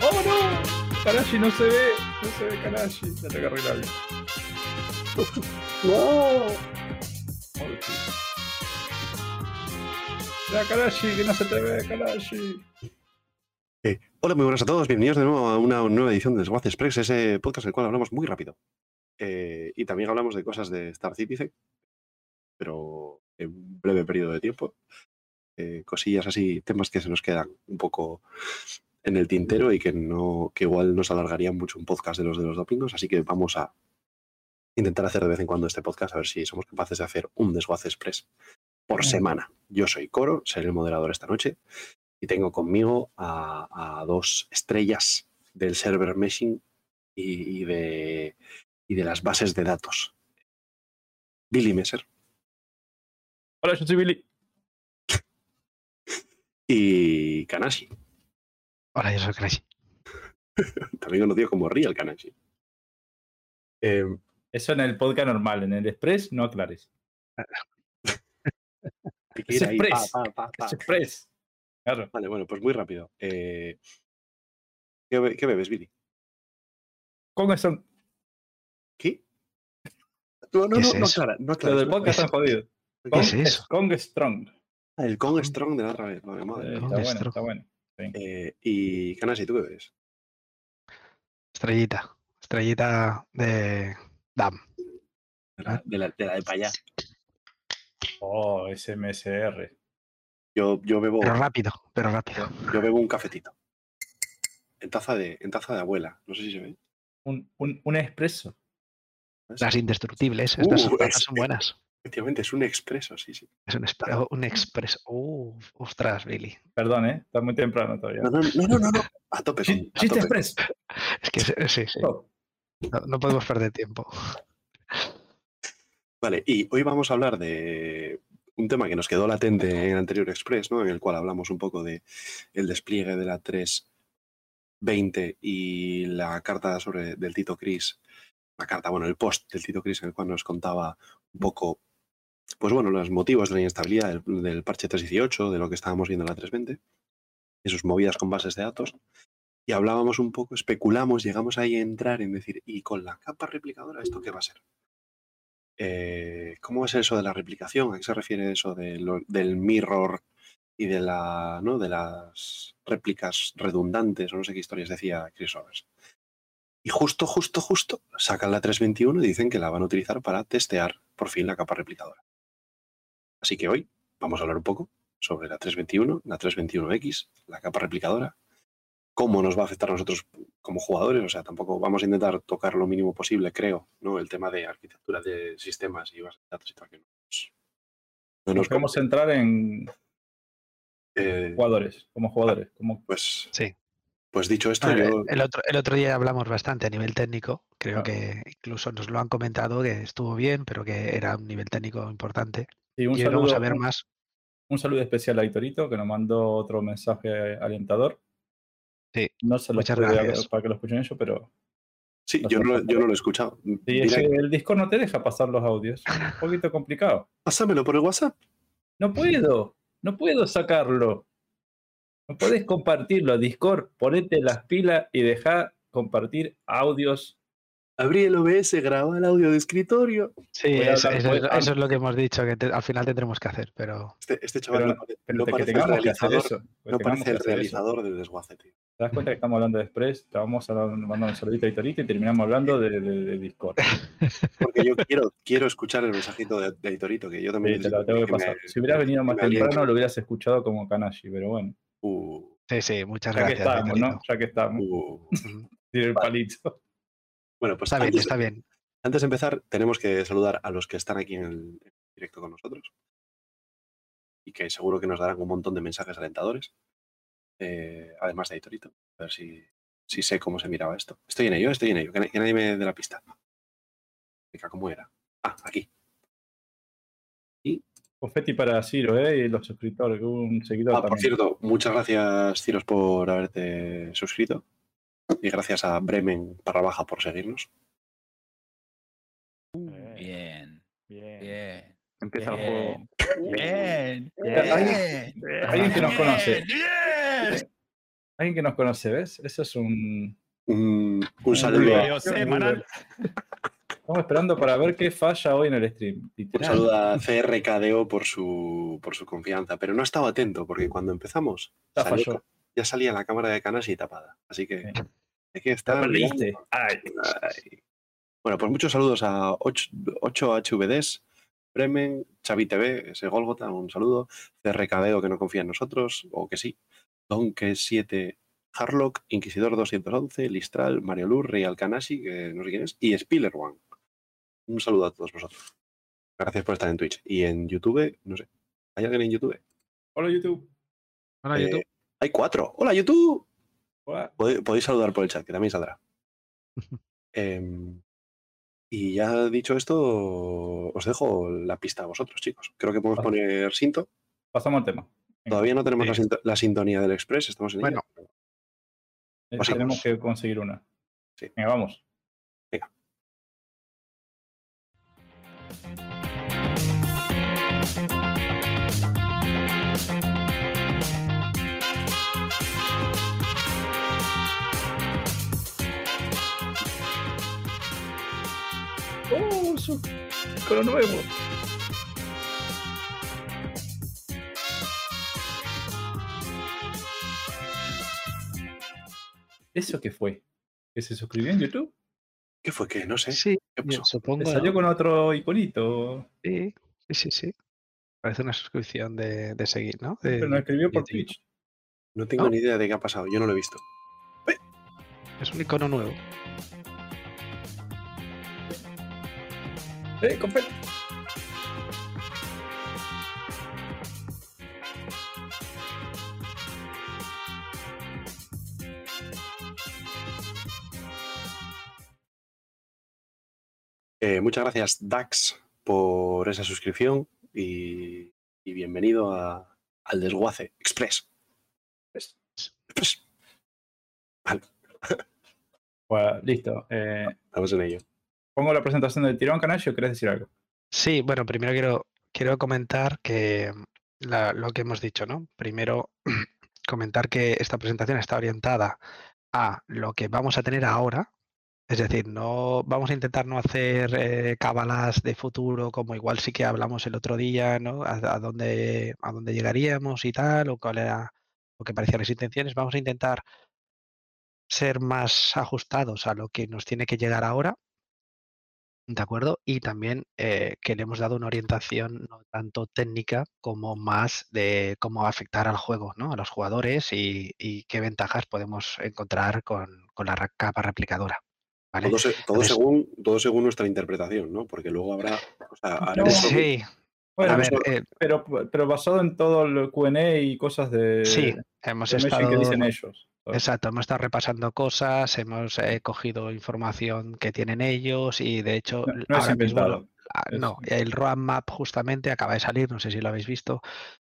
¡Vámonos! Kanashi no se ve, no se ve Kanashi. Ya te agarré la vida. ¡No! Ya, Kanashi, que no se te ve, Kanashi. Eh, hola, muy buenas a todos. Bienvenidos de nuevo a una nueva edición de Desguace Express, ese podcast en el cual hablamos muy rápido. Eh, y también hablamos de cosas de Star Citizen, pero en un breve periodo de tiempo. Eh, cosillas así, temas que se nos quedan un poco en el tintero y que no que igual nos alargarían mucho un podcast de los de los domingos, así que vamos a intentar hacer de vez en cuando este podcast a ver si somos capaces de hacer un desguace express por semana. Yo soy Coro, seré el moderador esta noche y tengo conmigo a, a dos estrellas del server meshing y, y de y de las bases de datos. Billy Messer Hola, yo soy Billy. y Kanashi, Hola, yo soy Crash. también conocido como Real Kanashi. Eh, Eso en el podcast normal, en el Express no aclares. hay que Es ir ahí, pa, Express. pa, pa, pa. Es Express. Claro. Vale, bueno, pues muy rápido. Eh, ¿qué, be- qué bebes, Billy? Con eso, ¿Qué? No, no, ¿Qué no, es no, eso? aclara, no lo aclares, del no podcast están jodido. ¿Qué es eso? Kong Strong. Ah, el Kong Strong de la otra vez. Vale, madre Eh, está bueno, está bueno. Eh, y Kanashi, ¿tú qué bebes? Estrellita. Estrellita de DAM. De la de, la, de, la de pa' allá. Oh, SMSR. Yo, yo, bebo, Pero rápido, pero rápido. yo bebo un cafetito. En taza, de, en taza de abuela. No sé si se ve. Un, un, un expreso. Las indestructibles, estas Uh, son, es- son buenas. Efectivamente, es un expreso, sí, sí. Es un, expre- un expreso. Uh, ostras, Billy. Perdón, ¿eh? Está muy temprano todavía. No, no, no, no, no, no. A tope, Chiste a tope. express. Es que sí, sí, sí. Oh, No, no podemos perder tiempo. Vale, y hoy vamos a hablar de un tema que nos quedó latente en el anterior Express, ¿no? En el cual hablamos un poco de el despliegue de la 320 y la carta sobre del Tito Cris, la carta, bueno, el post del Tito Cris en el cual nos contaba un poco, pues bueno, los motivos de la inestabilidad del, del parche 318, de lo que estábamos viendo en la 320, y sus movidas con bases de datos. Y hablábamos un poco, especulamos, llegamos ahí a entrar en decir, ¿y con la capa replicadora esto qué va a ser? Eh, ¿Cómo es eso de la replicación? ¿A qué se refiere eso del mirror y de, de las réplicas redundantes? O no sé qué historias decía Chris Roberts. Y justo, justo, justo sacan la 321 y dicen que la van a utilizar para testear por fin la capa replicadora. Así que hoy vamos a hablar un poco sobre la 321, la 321X, la capa replicadora, cómo nos va a afectar a nosotros como jugadores, o sea, tampoco vamos a intentar tocar lo mínimo posible, creo, ¿no? El tema de arquitectura de sistemas y bases de datos y tal, que no nos, no Nos nos podemos centrar en eh, jugadores, como jugadores. Como... pues, Sí. pues dicho esto, Ah, yo, El otro, el otro día hablamos bastante a nivel técnico. Creo Claro. que incluso nos lo han comentado que estuvo bien, pero que era un nivel técnico importante. Sí, un, y vamos a ver un, más. un saludo especial a Hitorito, que nos mandó otro mensaje alentador. Sí, No se lo muchas pude gracias. para que lo escuchen ellos, pero sí, no yo no, yo no lo he escuchado. sí, es Direct, que el Discord no te deja pasar los audios. Es un poquito complicado. pásamelo por el WhatsApp. No puedo, no puedo sacarlo. No puedes compartirlo. Discord, ponete las pilas y deja compartir audios. Abrí el OBS, graba el audio de escritorio. Sí, eso, es, a- eso es lo que hemos dicho, que te- al final tendremos que hacer, pero Este, este chaval Pero- no, pare- Pero no que parece el que realizador, eso. que no parece que el realizador del desguace, tío. ¿Te das cuenta que estamos hablando de Express? Estábamos hablando- mandando un saludito a Hitorito y terminamos hablando de, de- de Discord. Porque yo quiero, quiero escuchar el mensajito de, de Editorito, que yo también Sí, te lo tengo que pasar. Si hubieras venido más temprano, lo hubieras escuchado como Kanashi, pero bueno. Uh, sí, sí, muchas Ya que gracias. estamos, ¿no? Ya que estamos. uh. El palito. Bueno, pues Está bien, antes, está bien. antes de empezar, tenemos que saludar a los que están aquí en el en directo con nosotros y que seguro que nos darán un montón de mensajes alentadores, eh, además de Editorito. A ver si, si sé cómo se miraba esto. Estoy en ello, estoy en ello, que, na- que nadie me dé la pista. ¿Cómo era? Ah, aquí. Confetti para Ciro, ¿eh? Y los suscriptores, un seguidor Ah, por cierto, muchas gracias, Ciros, por haberte suscrito. Y gracias a Bremen para baja por seguirnos. Eh, Bien, Bien. bien. Empieza el juego. Bien. Bien. Alguien, Bien. alguien que nos conoce. Bien. Alguien que nos conoce, ¿ves? Eso es un. Un, un saludo, semanal. Estamos esperando para ver qué falla hoy en el stream. un saludo a CRKDO por su, por su confianza, pero no estaba atento porque cuando empezamos Ya salió ya salía la cámara de Kanasi tapada. Así que Sí. hay que Te estar. Ay. Ay. Bueno, pues muchos saludos a 8, HVDs, Bremen, Xavi TV, ese Golgota, un saludo. CRKDO que no confía en nosotros, o que sí. Donke 7, Harlock, Inquisidor 211, Listral, Mario Lur, Real Kanasi, que no sé quién es, y Spiller One. Un saludo a todos vosotros. Gracias por estar en Twitch. Y en YouTube, no sé. ¿Hay alguien en YouTube? Hola, YouTube. Hola, Eh, YouTube. Hay cuatro. ¡Hola, YouTube! Hola. Podéis saludar por el chat, que también saldrá. Em, y ya dicho esto, os dejo la pista a vosotros, chicos. Creo que podemos poner Sinto. Pasamos al tema. Venga. Todavía no tenemos la, sintonía del Express, estamos en Bueno. Eh. Tenemos que conseguir una. Sí. Venga, vamos. ¡Oh, su icono nuevo! ¿Eso qué fue? ¿Que se suscribió en YouTube? ¿Qué fue? ¿Qué? No sé. Sí, ¿Qué yo pasó? supongo. ¿Le salió ¿no? con otro iconito? Sí, sí, sí, sí. Parece una suscripción de, de seguir, ¿no? De- Pero nos escribió por. Twitch. No tengo ¿No? ni idea de qué ha pasado. Yo no lo he visto. Es un icono nuevo. ¡Eh, confeti! Eh, muchas gracias, Dax, por esa suscripción y, y bienvenido a- al Desguace Express. Express. Vale, Bueno, listo. Eh, estamos en ello. Pongo la presentación del tirón, Canacho. ¿Querés decir algo? Sí, bueno, primero quiero, quiero comentar que la- lo que hemos dicho, ¿no? Primero, comentar que esta presentación está orientada a lo que vamos a tener ahora. Es decir, no vamos a intentar no hacer eh, de futuro como igual sí que hablamos el otro día, ¿no? A dónde, a dónde llegaríamos y tal, o cuál era lo que parecían las intenciones. Vamos a intentar ser más ajustados a lo que nos tiene que llegar ahora ¿De acuerdo? Y también eh, que le hemos dado una orientación no tanto técnica como más de cómo afectar al juego, ¿no? A los jugadores y, y qué ventajas podemos encontrar con, con la capa replicadora. ¿Vale? Todo, se- todo Entonces- según, todo según nuestra interpretación, ¿no? Porque luego habrá. O sea, No, haremos sobre- Sí, Bueno, a ver, eso- eh, pero, pero basado en todo el QA y cosas de, sí, hemos de estado... que dicen ellos. Exacto, hemos estado repasando cosas, hemos eh, cogido información que tienen ellos y de hecho No, no es ahora mismo. Ah, No, el roadmap justamente acaba de salir, no sé si lo habéis visto,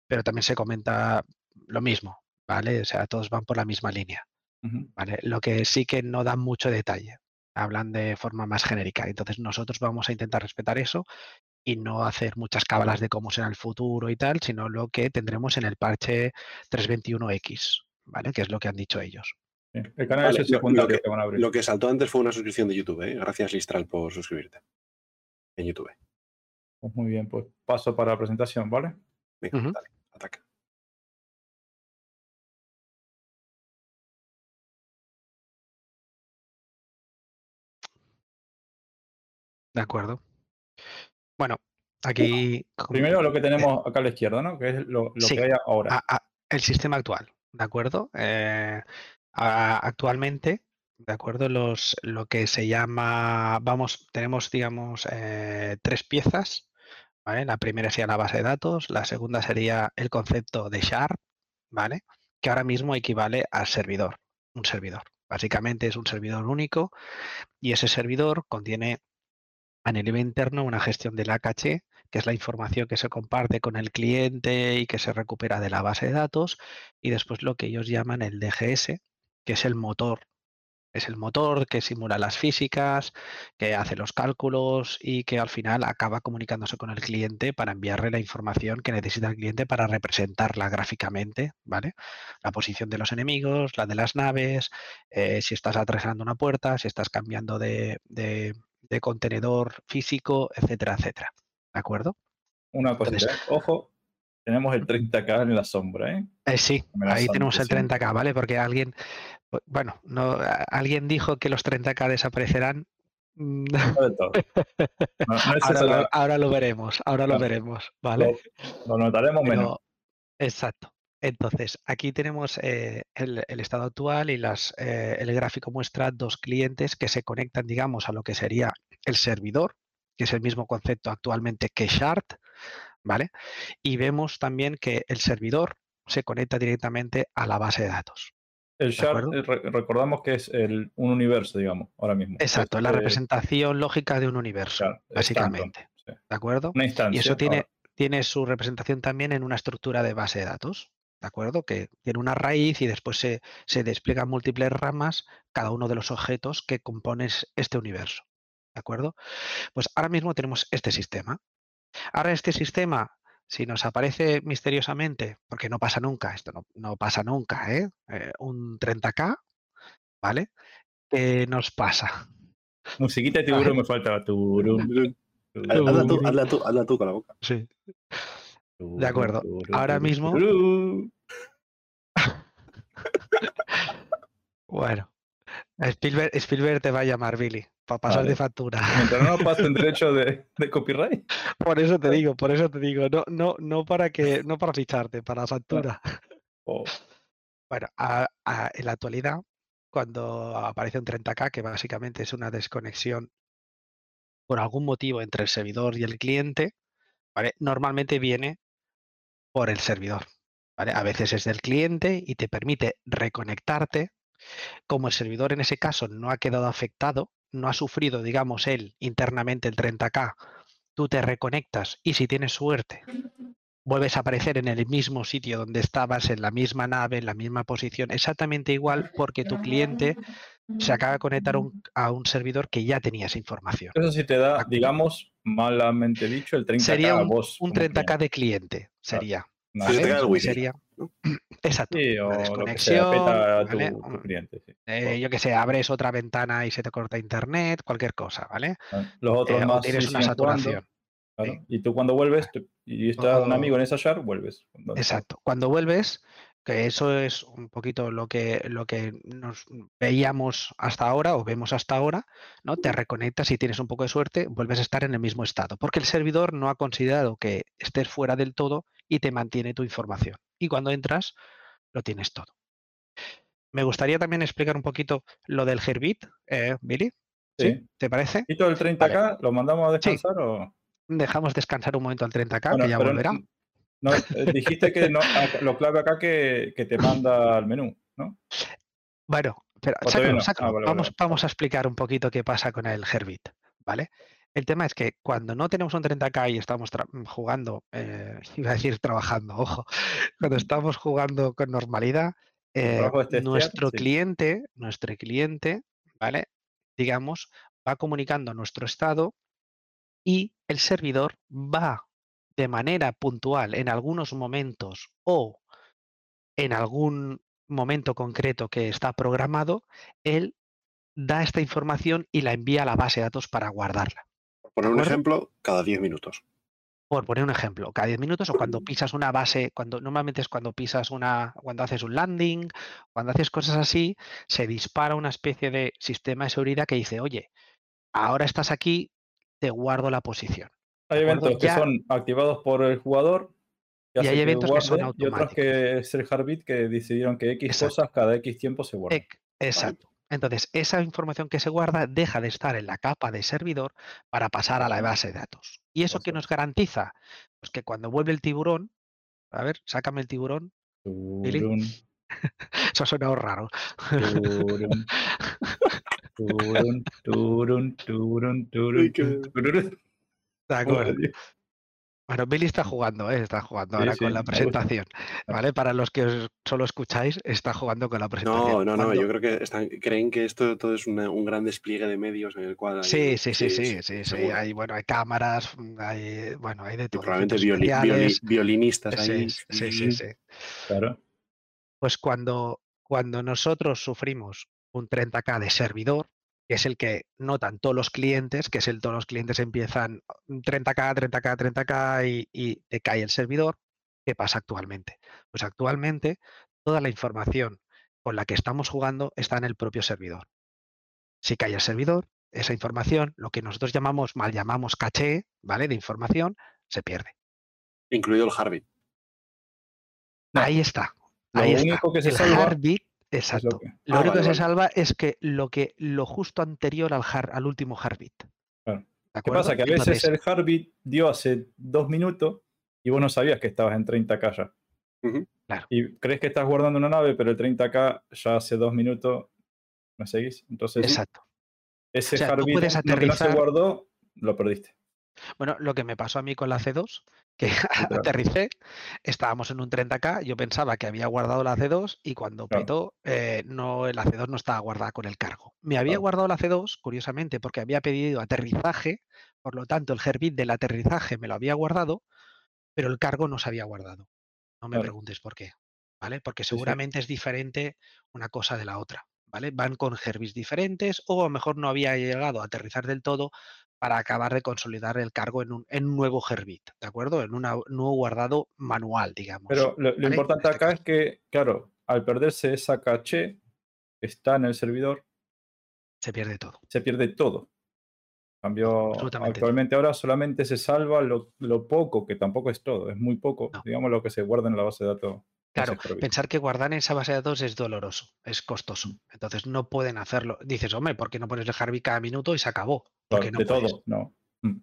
pero también se comenta lo mismo, ¿vale? O sea, todos van por la misma línea. ¿vale? Lo que sí que no dan mucho detalle, hablan de forma más genérica. Entonces nosotros vamos a intentar respetar eso y no hacer muchas cábalas de cómo será el futuro y tal, sino lo que tendremos en el parche 321X, ¿vale? Que es lo que han dicho ellos. Sí, El canal Vale, es el lo- secundario lo que, que- van a abrir. Lo que saltó antes fue una suscripción de YouTube, ¿eh? Gracias, Listral, por suscribirte. En YouTube. Pues muy bien, pues paso para la presentación, ¿vale? Venga, dale, ataca. ¿De acuerdo? Bueno, aquí... Primero lo que tenemos acá a la izquierda, ¿no? Que es lo, lo Sí. que hay ahora. a- a- el sistema actual, ¿de acuerdo? Eh, actualmente, ¿de acuerdo? Los, lo que se llama, vamos, tenemos, digamos, eh, tres piezas. La primera sería la base de datos, la segunda sería el concepto de Sharp, ¿vale? Que ahora mismo equivale al servidor, un servidor. Básicamente es un servidor único y ese servidor contiene a nivel interno una gestión de la caché, que es la información que se comparte con el cliente y que se recupera de la base de datos, y después lo que ellos llaman el DGS, que es el motor Es el motor que simula las físicas, que hace los cálculos y que al final acaba comunicándose con el cliente para enviarle la información que necesita el cliente para representarla gráficamente, ¿vale? La posición de los enemigos, la de las naves, eh, si estás atravesando una puerta, si estás cambiando de, de- de contenedor físico, etcétera, etcétera. ¿De acuerdo? Una cosita, Entonces- ¿eh? ojo, tenemos el 30K en la sombra, ¿eh? Eh, sí, ahí tenemos el diciendo. 30K, ¿vale? Porque alguien, bu- bueno, no, alguien dijo que los 30K desaparecerán. No del todo. No, no es Ahora lo, la- ahora lo veremos, ahora lo veremos, ¿vale? lo, lo notaremos menos. Exacto. Entonces, aquí tenemos eh, el, el estado actual y las, eh, el gráfico muestra dos clientes que se conectan, digamos, a lo que sería el servidor, que es el mismo concepto actualmente que Shard, ¿vale? Y vemos también que el servidor se conecta directamente a la base de datos. El shard, eh, re- recordamos que es el, un universo, digamos, ahora mismo. Exacto, Es, la eh, representación lógica de un universo, claro, básicamente. Sí. ¿De acuerdo? Una instancia. Y eso tiene, ahora. tiene su representación también en una estructura de base de datos, ¿de acuerdo? Que tiene una raíz y después se, se despliegan múltiples ramas, cada uno de los objetos que componen este universo, ¿de acuerdo? Pues ahora mismo tenemos este sistema. Ahora este sistema, si nos aparece misteriosamente, porque no pasa nunca, esto no, no pasa nunca, ¿eh? Eh, un 30K, ¿vale? ¿Qué nos pasa? Musiquita de tiburón me falta. Turum, Hazla tú, hazla tú, hazla tú con la boca. Sí. De acuerdo. Ahora mismo-. Bueno, Spielberg, Spielberg te va a llamar Billy para pasar de factura. Mientras no pasen derecho de, de copyright. Por eso te digo, por eso te digo, no, no, no para que, no para ficharte, para factura. o- Bueno, a- a- en la actualidad, cuando aparece un 30K, que básicamente es una desconexión por algún motivo entre el servidor y el cliente, ¿vale? Normalmente viene por el servidor, ¿vale? A veces es del cliente y te permite reconectarte. Como el servidor en ese caso no ha quedado afectado, no ha sufrido, digamos, él internamente el 30K, tú te reconectas y si tienes suerte, vuelves a aparecer en el mismo sitio donde estabas, en la misma nave, en la misma posición, exactamente igual porque tu cliente se acaba de conectar a un, a un servidor que ya tenía esa información. Eso sí te da, digamos, malamente dicho, el 30K Sería a un, vos. un como 30K de cliente, sería. Sería- ¿no? Exacto. Sí, o una lo que sea, desconexión, a tu, ¿vale? tu cliente. sí. Eh, yo que sé, abres otra ventana y se te corta internet, cualquier cosa, ¿vale? Los otros Eh, o más tienes sí una saturación. claro. sí. Y tú cuando vuelves y está un amigo en esa shard, vuelves. Cuando- Exacto. Cuando vuelves, que eso es un poquito lo que, lo que nos veíamos hasta ahora o vemos hasta ahora, ¿no? Te reconectas y tienes un poco de suerte, vuelves a estar en el mismo estado, porque el servidor no ha considerado que estés fuera del todo y te mantiene tu información. Y cuando entras, lo tienes todo. Me gustaría también explicar un poquito lo del Herbit, eh, Billy. ¿Sí? Sí. ¿Te parece? ¿Y todo el 30K lo mandamos a Sí. descansar o...? Dejamos descansar un momento al 30K, Bueno, que ya volverá. No, eh, dijiste que no, ah, lo clave acá que, que te manda al menú, ¿no? Bueno, sácalo. Ah, vale, vamos, vale. vamos a explicar un poquito qué pasa con el Herbit, ¿vale? El tema es que cuando no tenemos un 30K y estamos jugando, eh, iba a decir trabajando, ojo, cuando estamos jugando con normalidad, eh, testear, nuestro sí. cliente, nuestro cliente, ¿vale? Digamos, va comunicando nuestro estado y el servidor va de manera puntual en algunos momentos o en algún momento concreto que está programado, él da esta información y la envía a la base de datos para guardarla. Por poner un ejemplo, cada 10 minutos. Por poner un ejemplo, cada 10 minutos o cuando pisas una base, cuando normalmente es cuando pisas una, cuando haces un landing, cuando haces cosas así, se dispara una especie de sistema de seguridad que dice, oye, ahora estás aquí, te guardo la posición. Hay eventos que Ya- son activados por el jugador Y hay que eventos que son guarde, y otros automáticos. que es el Heartbeat que decidieron que X Exacto. cosas cada X tiempo se guardan. Exacto. Entonces, esa información que se guarda deja de estar en la capa de servidor para pasar a la base de datos. ¿Y eso qué nos garantiza? Pues que cuando vuelve el tiburón, a ver, sácame el tiburón. Turun, eso ha sonado raro. turun, turun, turun, turun, turun, turun. De acuerdo. Bueno, Billy está jugando, ¿eh? está jugando Sí, ahora sí, con la presentación. ¿Vale? Para los que os- solo escucháis, está jugando con la presentación. No, no, no, yo creo que están, creen que esto todo es una- un gran despliegue de medios en el cual hay- Sí, sí, sí, sí, sí, sí. Hay, bueno, hay cámaras, mm, hay, bueno, hay de Y todo. probablemente violi- violi- violinistas Sí, ahí. sí, sí, sí. Claro. Pues cuando, cuando nosotros sufrimos un 30K de servidor, que es el que notan todos los clientes, que es el todos los clientes empiezan mm, 30K, 30K, 30K y, y te cae el servidor, ¿qué pasa actualmente? Pues actualmente toda la información con la que estamos jugando está en el propio servidor. Si cae el servidor, esa información, lo que nosotros llamamos, mal llamamos caché, ¿vale? De información, se pierde. Incluido el Harvey. No, Ahí está. lo Ahí está. único que se el salva es lo exacto. que- Lo Ah, único vale, que se salva es que lo que lo justo anterior al, har- al último heartbeat. Claro. ¿De ¿Qué pasa? Que a veces el heartbeat dio hace dos minutos y vos no sabías que estabas en 30K ya. Claro. Y crees que estás guardando una nave, pero el 30K ya hace dos minutos me seguís. Entonces, Exacto. ese O sea, que no se guardó, lo perdiste. Bueno, lo que me pasó a mí con la C2, que aterricé, estábamos en un 30K, yo pensaba que había guardado la C2 y cuando Claro. petó, eh, no, la C2 no estaba guardada con el cargo. Me había Claro. guardado la C2, curiosamente, porque había pedido aterrizaje, por lo tanto el heartbeat del aterrizaje me lo había guardado, pero el cargo no se había guardado. No me preguntes por qué, ¿vale? Porque sí. seguramente es diferente una cosa de la otra, ¿vale? Van con heartbeats diferentes o a lo mejor no había llegado a aterrizar del todo para acabar de consolidar el cargo en un, en un nuevo heartbeat, ¿de acuerdo? En un nuevo guardado manual, digamos. Pero lo, lo ¿vale? importante este acá caso. es que, claro, al perderse esa caché está en el servidor, se pierde todo. se pierde todo. Cambio, actualmente ahora solamente se salva lo, lo poco, que tampoco es todo, es muy poco, No. digamos lo que se guarda en la base de datos. Claro, pensar que guardar en esa base de datos es doloroso, es costoso. Entonces no pueden hacerlo. Dices, hombre, ¿por qué no pones el heartbeat cada minuto y se acabó? Porque no de puedes. todo, no. Mm,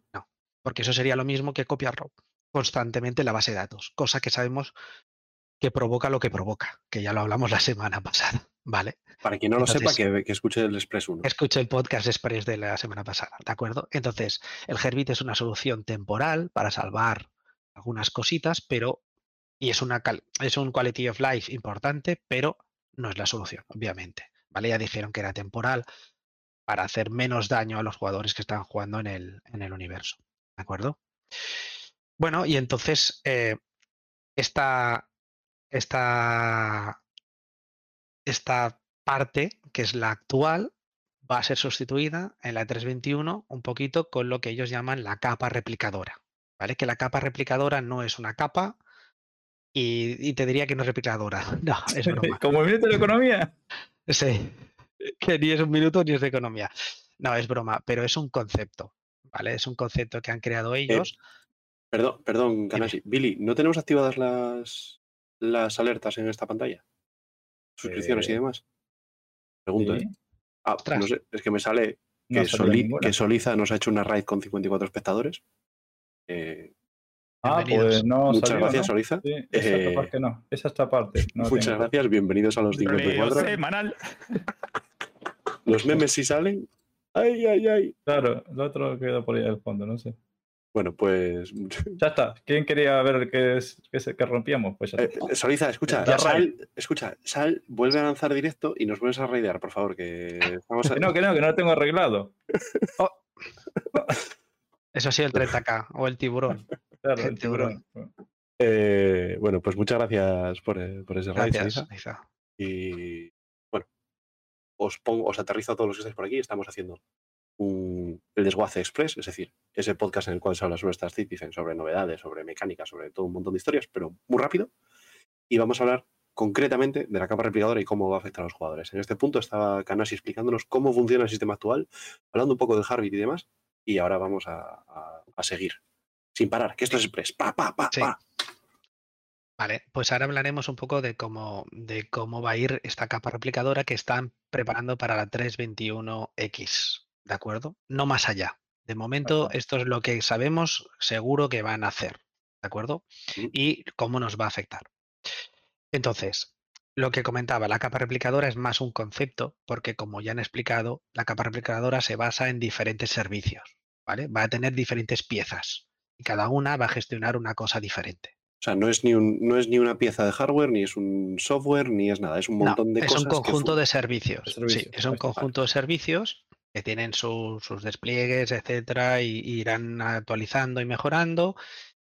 porque eso sería lo mismo que copiarlo constantemente en la base de datos, cosa que sabemos que provoca lo que provoca, que ya lo hablamos la semana pasada, ¿vale? Para quien no lo sepa, que, que escuche el Express 1. Escuché el podcast express de la semana pasada, ¿de acuerdo? Entonces, el Herbit es una solución temporal para salvar algunas cositas, pero y es una es un quality of life importante, pero no es la solución, obviamente. ¿Vale? Ya dijeron que era temporal para hacer menos daño a los jugadores que están jugando en el, en el universo. ¿De acuerdo? Bueno, y entonces eh, esta, esta, esta parte, que es la actual, va a ser sustituida en la 321 un poquito con lo que ellos llaman la capa replicadora. ¿Vale? Que la capa replicadora no es una capa y, y te diría que no es replicadora. No, es broma. Como el minuto de economía. Sí, que ni es un minuto ni es de economía. No, es broma, pero es un concepto, ¿vale? Es un concepto que han creado ellos. Perdón, perdón, Kanashi. Billy, ¿no tenemos activadas las, las alertas en esta pantalla? Suscripciones y Eh, demás. Pregunto, Sí, ¿eh? Ah, no sé, es que me sale no que, Soli- que Soliza nos ha hecho una raid con 54 espectadores. Eh, Ah, pues no muchas salió, gracias, ¿no? Soliza. Sí, esa Eh, capaz que no. Esa esta parte. No Muchas tengo. gracias, bienvenidos a los Troleo 54. semanal. Los memes sí salen. Ay, ay, ay. Claro, el otro quedó por ahí al fondo, no sé. Bueno, pues. Ya está. ¿Quién quería ver qué, es, qué, se- qué rompíamos? Pues ya eh, está. Soliza, escucha, Ya Sal, escucha, Sal, vuelve a lanzar directo y nos vuelves a raidear, por favor, que estamos a- Que no, que no, que no lo tengo arreglado. Eso ha sido el 30K o el tiburón. Claro, el El tiburón. tiburón. Eh, bueno, pues muchas gracias por, eh, por ese raid, Gracias. Y bueno, os pongo, os aterrizo a todos los que estáis por aquí. Estamos haciendo un, el desguace express, es decir, ese podcast en el cual se habla sobre Star Citizen, sobre novedades, sobre mecánica, sobre todo un montón de historias, pero muy rápido. Y vamos a hablar concretamente de la capa replicadora y cómo va a afectar a los jugadores. En este punto estaba Kanasi explicándonos cómo funciona el sistema actual, hablando un poco del Harvard y demás, y ahora vamos a, a- a seguir. Sin parar, que esto es express. Pa, pa, pa, Sí. pa. Vale, pues ahora hablaremos un poco de cómo, de cómo va a ir esta capa replicadora que están preparando para la 321X, ¿de acuerdo? No más allá. De momento, Ajá. esto es lo que sabemos seguro que van a hacer, ¿de acuerdo? Y cómo nos va a afectar. Entonces, lo que comentaba, la capa replicadora es más un concepto, porque como ya han explicado, la capa replicadora se basa en diferentes servicios, ¿vale? Va a tener diferentes piezas. Y cada una va a gestionar una cosa diferente. O sea, no es ni, un, no es ni una pieza de hardware, ni es un software, ni es nada. Es un montón de es cosas. un que conjunto de servicios. de servicios, Sí, es un está. conjunto de servicios que tienen su- sus despliegues, etcétera, y, y irán actualizando y mejorando.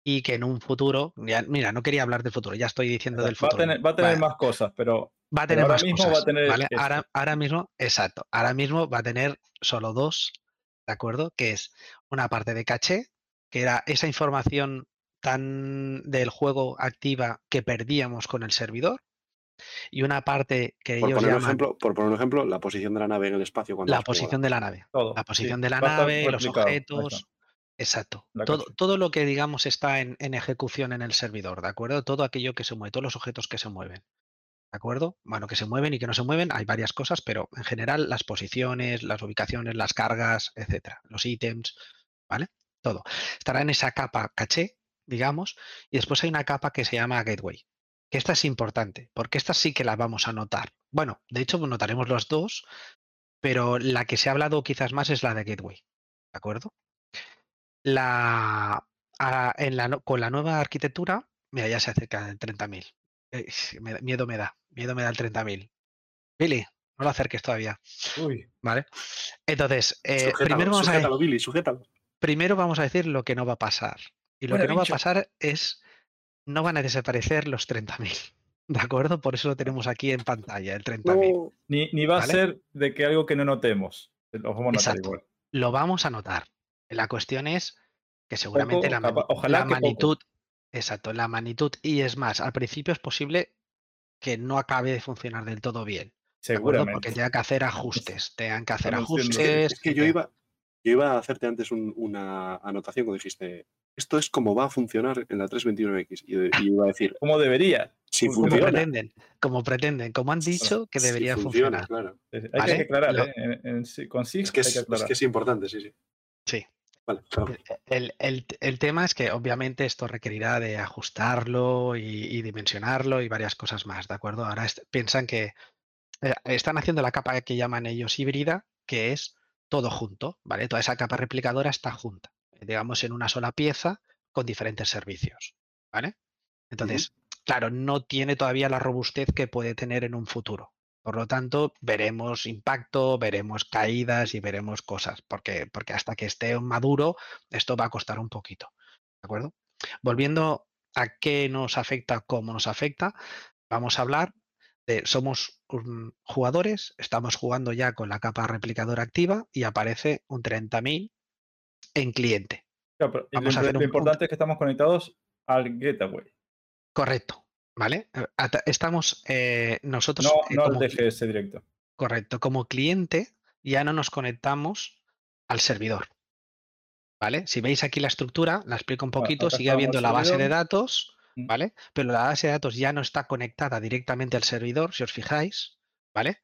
Y que en un futuro, ya, mira, no quería hablar del futuro, ya estoy diciendo del Va a futuro. tener, va a tener Vale, más cosas, pero va a tener ahora más mismo va a cosas, tener. Ahora, ahora mismo, exacto, ahora mismo va a tener solo dos, ¿de acuerdo? Que es una parte de caché, que era esa información tan del juego activa que perdíamos con el servidor, y una parte que Por ellos poner, un llaman ejemplo, por poner un ejemplo, la posición de la nave en el espacio cuando la jugado. posición de la nave. todo. La sí, posición de la nave, los objetos. Exacto. Todo, todo lo que digamos está en, en ejecución en el servidor, ¿de acuerdo? Todo aquello que se mueve, todos los objetos que se mueven. ¿De acuerdo? Bueno, que se mueven y que no se mueven, hay varias cosas, pero en general las posiciones, las ubicaciones, las cargas, etcétera, los ítems, ¿vale? Todo. Estará en esa capa caché, digamos, y después hay una capa que se llama gateway. Que esta es importante, porque esta sí que la vamos a notar. Bueno, de hecho, notaremos los dos, pero la que se ha hablado quizás más es la de gateway. ¿De acuerdo? La, a- en la, con la nueva arquitectura, mira, ya se acerca del 30.000. Eh, me da- miedo me da, miedo me da el 30.000. Billy, no lo acerques todavía, Uy, ¿vale? Entonces, eh, Sujétalo, primero, vamos a, Billy, sujétalo. Primero vamos a decir lo que no va a pasar. Y lo que no va a pasar es, no van a desaparecer los 30.000. ¿De acuerdo? Por eso lo tenemos aquí en pantalla, el 30.000. No, ni, ni va ¿Vale? a ser de que algo que no notemos. Los vamos a notar Exacto. igual. Lo vamos a notar. La cuestión es que seguramente la, capa- mani- ojalá la que poco. magnitud, exacto, la magnitud, y es más, al principio es posible que no acabe de funcionar del todo bien. Seguramente. Porque tengan que hacer ajustes, tengan que hacer Estamos ajustes. es que yo iba, yo iba a hacerte antes un- una anotación cuando dijiste, esto es como va a funcionar en la 321X. Y, y iba a decir, Como debería. si Como funciona. pretenden, como pretenden, como han dicho que si debería funciona, funcionar. Claro. Hay ¿Vale? que aclarar, Lo- ¿eh? En- con SIG Es que es, que es aclarar. que es importante, sí, sí. Sí. Vale, perdón. El, el- el tema es que obviamente esto requerirá de ajustarlo y, y dimensionarlo y varias cosas más, ¿de acuerdo? Ahora est- piensan que eh, están haciendo la capa que llaman ellos híbrida, que es todo junto, ¿vale? Toda esa capa replicadora está junta, digamos, en una sola pieza con diferentes servicios, ¿vale? Entonces, claro, no tiene todavía la robustez que puede tener en un futuro. Por lo tanto, veremos impacto, veremos caídas y veremos cosas, porque, porque hasta que esté maduro, esto va a costar un poquito. ¿De acuerdo? Volviendo a qué nos afecta, cómo nos afecta, vamos a hablar de, somos um, jugadores, estamos jugando ya con la capa replicadora activa y aparece un 30.000 en cliente. Claro, pero vamos lo, a hacer lo un- importante es que estamos conectados al gateway, Correcto, ¿vale? Eh, Estamos eh, nosotros no, eh, no al como DGS directo. Correcto. Como cliente ya no nos conectamos al servidor. ¿Vale? Si veis aquí la estructura, la explico un poquito, sigue habiendo la base de datos. ¿Vale? Pero la base de datos ya no está conectada directamente al servidor, si os fijáis, ¿vale?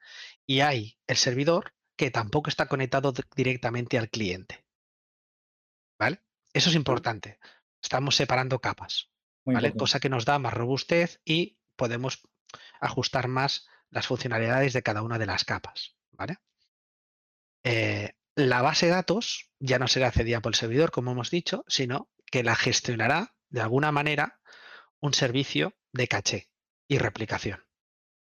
Y hay el servidor que tampoco está conectado di- directamente al cliente. ¿Vale? Eso es importante. Estamos separando capas. ¿vale? Cosa que nos da más robustez y podemos ajustar más las funcionalidades de cada una de las capas, ¿vale? Eh, la base de datos ya no será cedida por el servidor, como hemos dicho, sino que la gestionará de alguna manera un servicio de caché y replicación.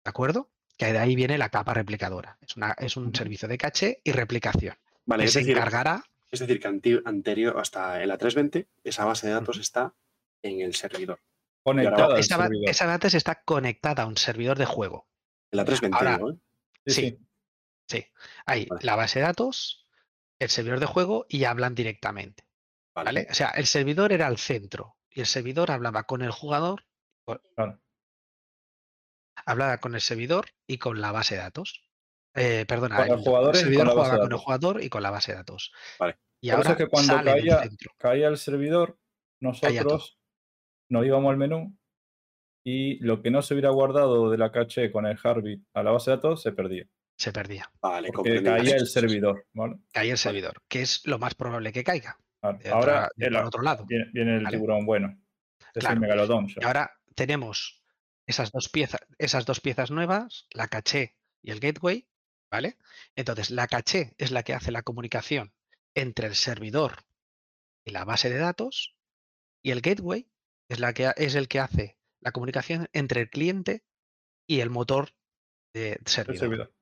¿De acuerdo? Que de ahí viene la capa replicadora. Es, una, es un servicio de caché y replicación. Vale, que es se decir, encargará es decir, que anti- anterior hasta el A320, esa base de datos está en el servidor. Conectada al esa, ba- servidor. esa base está conectada a un servidor de juego. El A320, Ahora- ¿eh? Sí, sí. sí. Sí, hay Vale. la base de datos, el servidor de juego y hablan directamente. Vale. ¿vale? O sea, el servidor era el centro y el servidor hablaba con el jugador, Claro. hablaba con el servidor y con la base de datos. Eh, perdona, Con el, jugadores y servidor con la base jugaba de con el datos. jugador y con la base de datos. Vale. Y Por eso es que cuando caía, caía el servidor, nosotros nos íbamos al menú y lo que no se hubiera guardado de la caché con el Heartbeat a la base de datos se perdía. Se perdía. Vale, Porque caía el servidor. ¿vale? Caía el servidor, que es lo más probable que caiga. De Ahora otra- el- otro lado. viene, viene el ¿vale? tiburón bueno. Es Claro. el megalodón. Y ahora tenemos esas dos piezas, esas dos piezas nuevas, la caché y el gateway, ¿vale? Entonces, la caché es la que hace la comunicación entre el servidor y la base de datos, Y el gateway es, la que, es el que hace la comunicación entre el cliente y el motor de El servidor.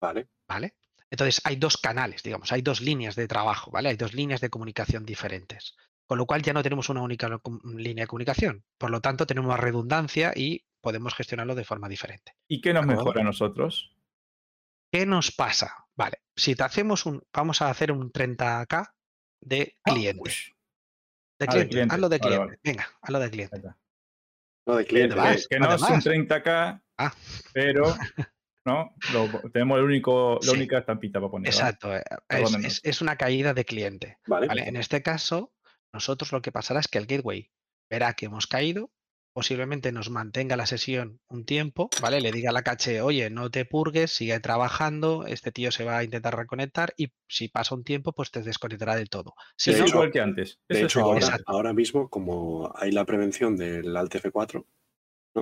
Vale. ¿vale? Entonces hay dos canales, digamos, hay dos líneas de trabajo, ¿vale? Hay dos líneas de comunicación diferentes. Con lo cual ya no tenemos una única línea de comunicación. Por lo tanto, tenemos más redundancia y podemos gestionarlo de forma diferente. ¿Y qué nos mejora a nosotros? ¿Qué nos pasa? Vale, si te hacemos un, vamos a hacer un 30K de Ah, cliente. ush, De Ah, de cliente, cliente. hazlo de cliente. vale. Venga, hazlo de cliente. No, de cliente. Además, que- no es un además. 30K, Ah. pero ¿no? Lo- tenemos el único, la Sí. única estampita para poner. Exacto, eh, es, es- es una caída de cliente. Vale. ¿vale? En este caso, nosotros lo que pasará es que el gateway verá que hemos caído, posiblemente nos mantenga la sesión un tiempo, ¿vale? Le diga a la caché, oye, no te purgues, sigue trabajando, este tío se va a intentar reconectar y si pasa un tiempo, pues te desconectará del todo. Si es de no, hecho- igual que antes. De Eso hecho, ahora mismo, como hay la prevención del Alt F4,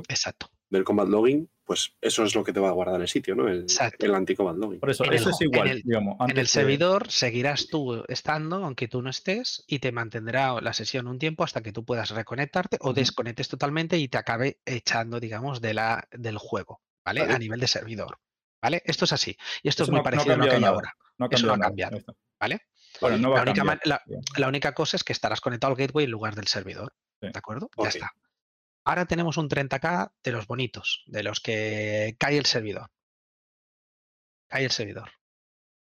exacto. del Combat Logging, pues eso es lo que te va a guardar el sitio, ¿no? El, Exacto. el anti-Combat Logging. Por eso, en el eso es jo- en igual, el- digamos. En el de- servidor seguirás tú estando, aunque tú no estés, y te mantendrá la sesión un tiempo hasta que tú puedas reconectarte o desconectes totalmente y te acabe echando, digamos, de la, del juego, ¿vale? Vale. A nivel de servidor, ¿vale? Esto es así. Y esto Eso es muy no- no parecido a lo que hay nada. ahora, No ha eso no ha nada, cambiado. está. ¿vale? Bueno, no va La a única, la, única cosa es que estarás conectado al gateway en lugar del servidor, Sí. ¿de acuerdo? Ya está. Ahora tenemos un 30K de los bonitos, de los que cae el servidor. Cae el servidor.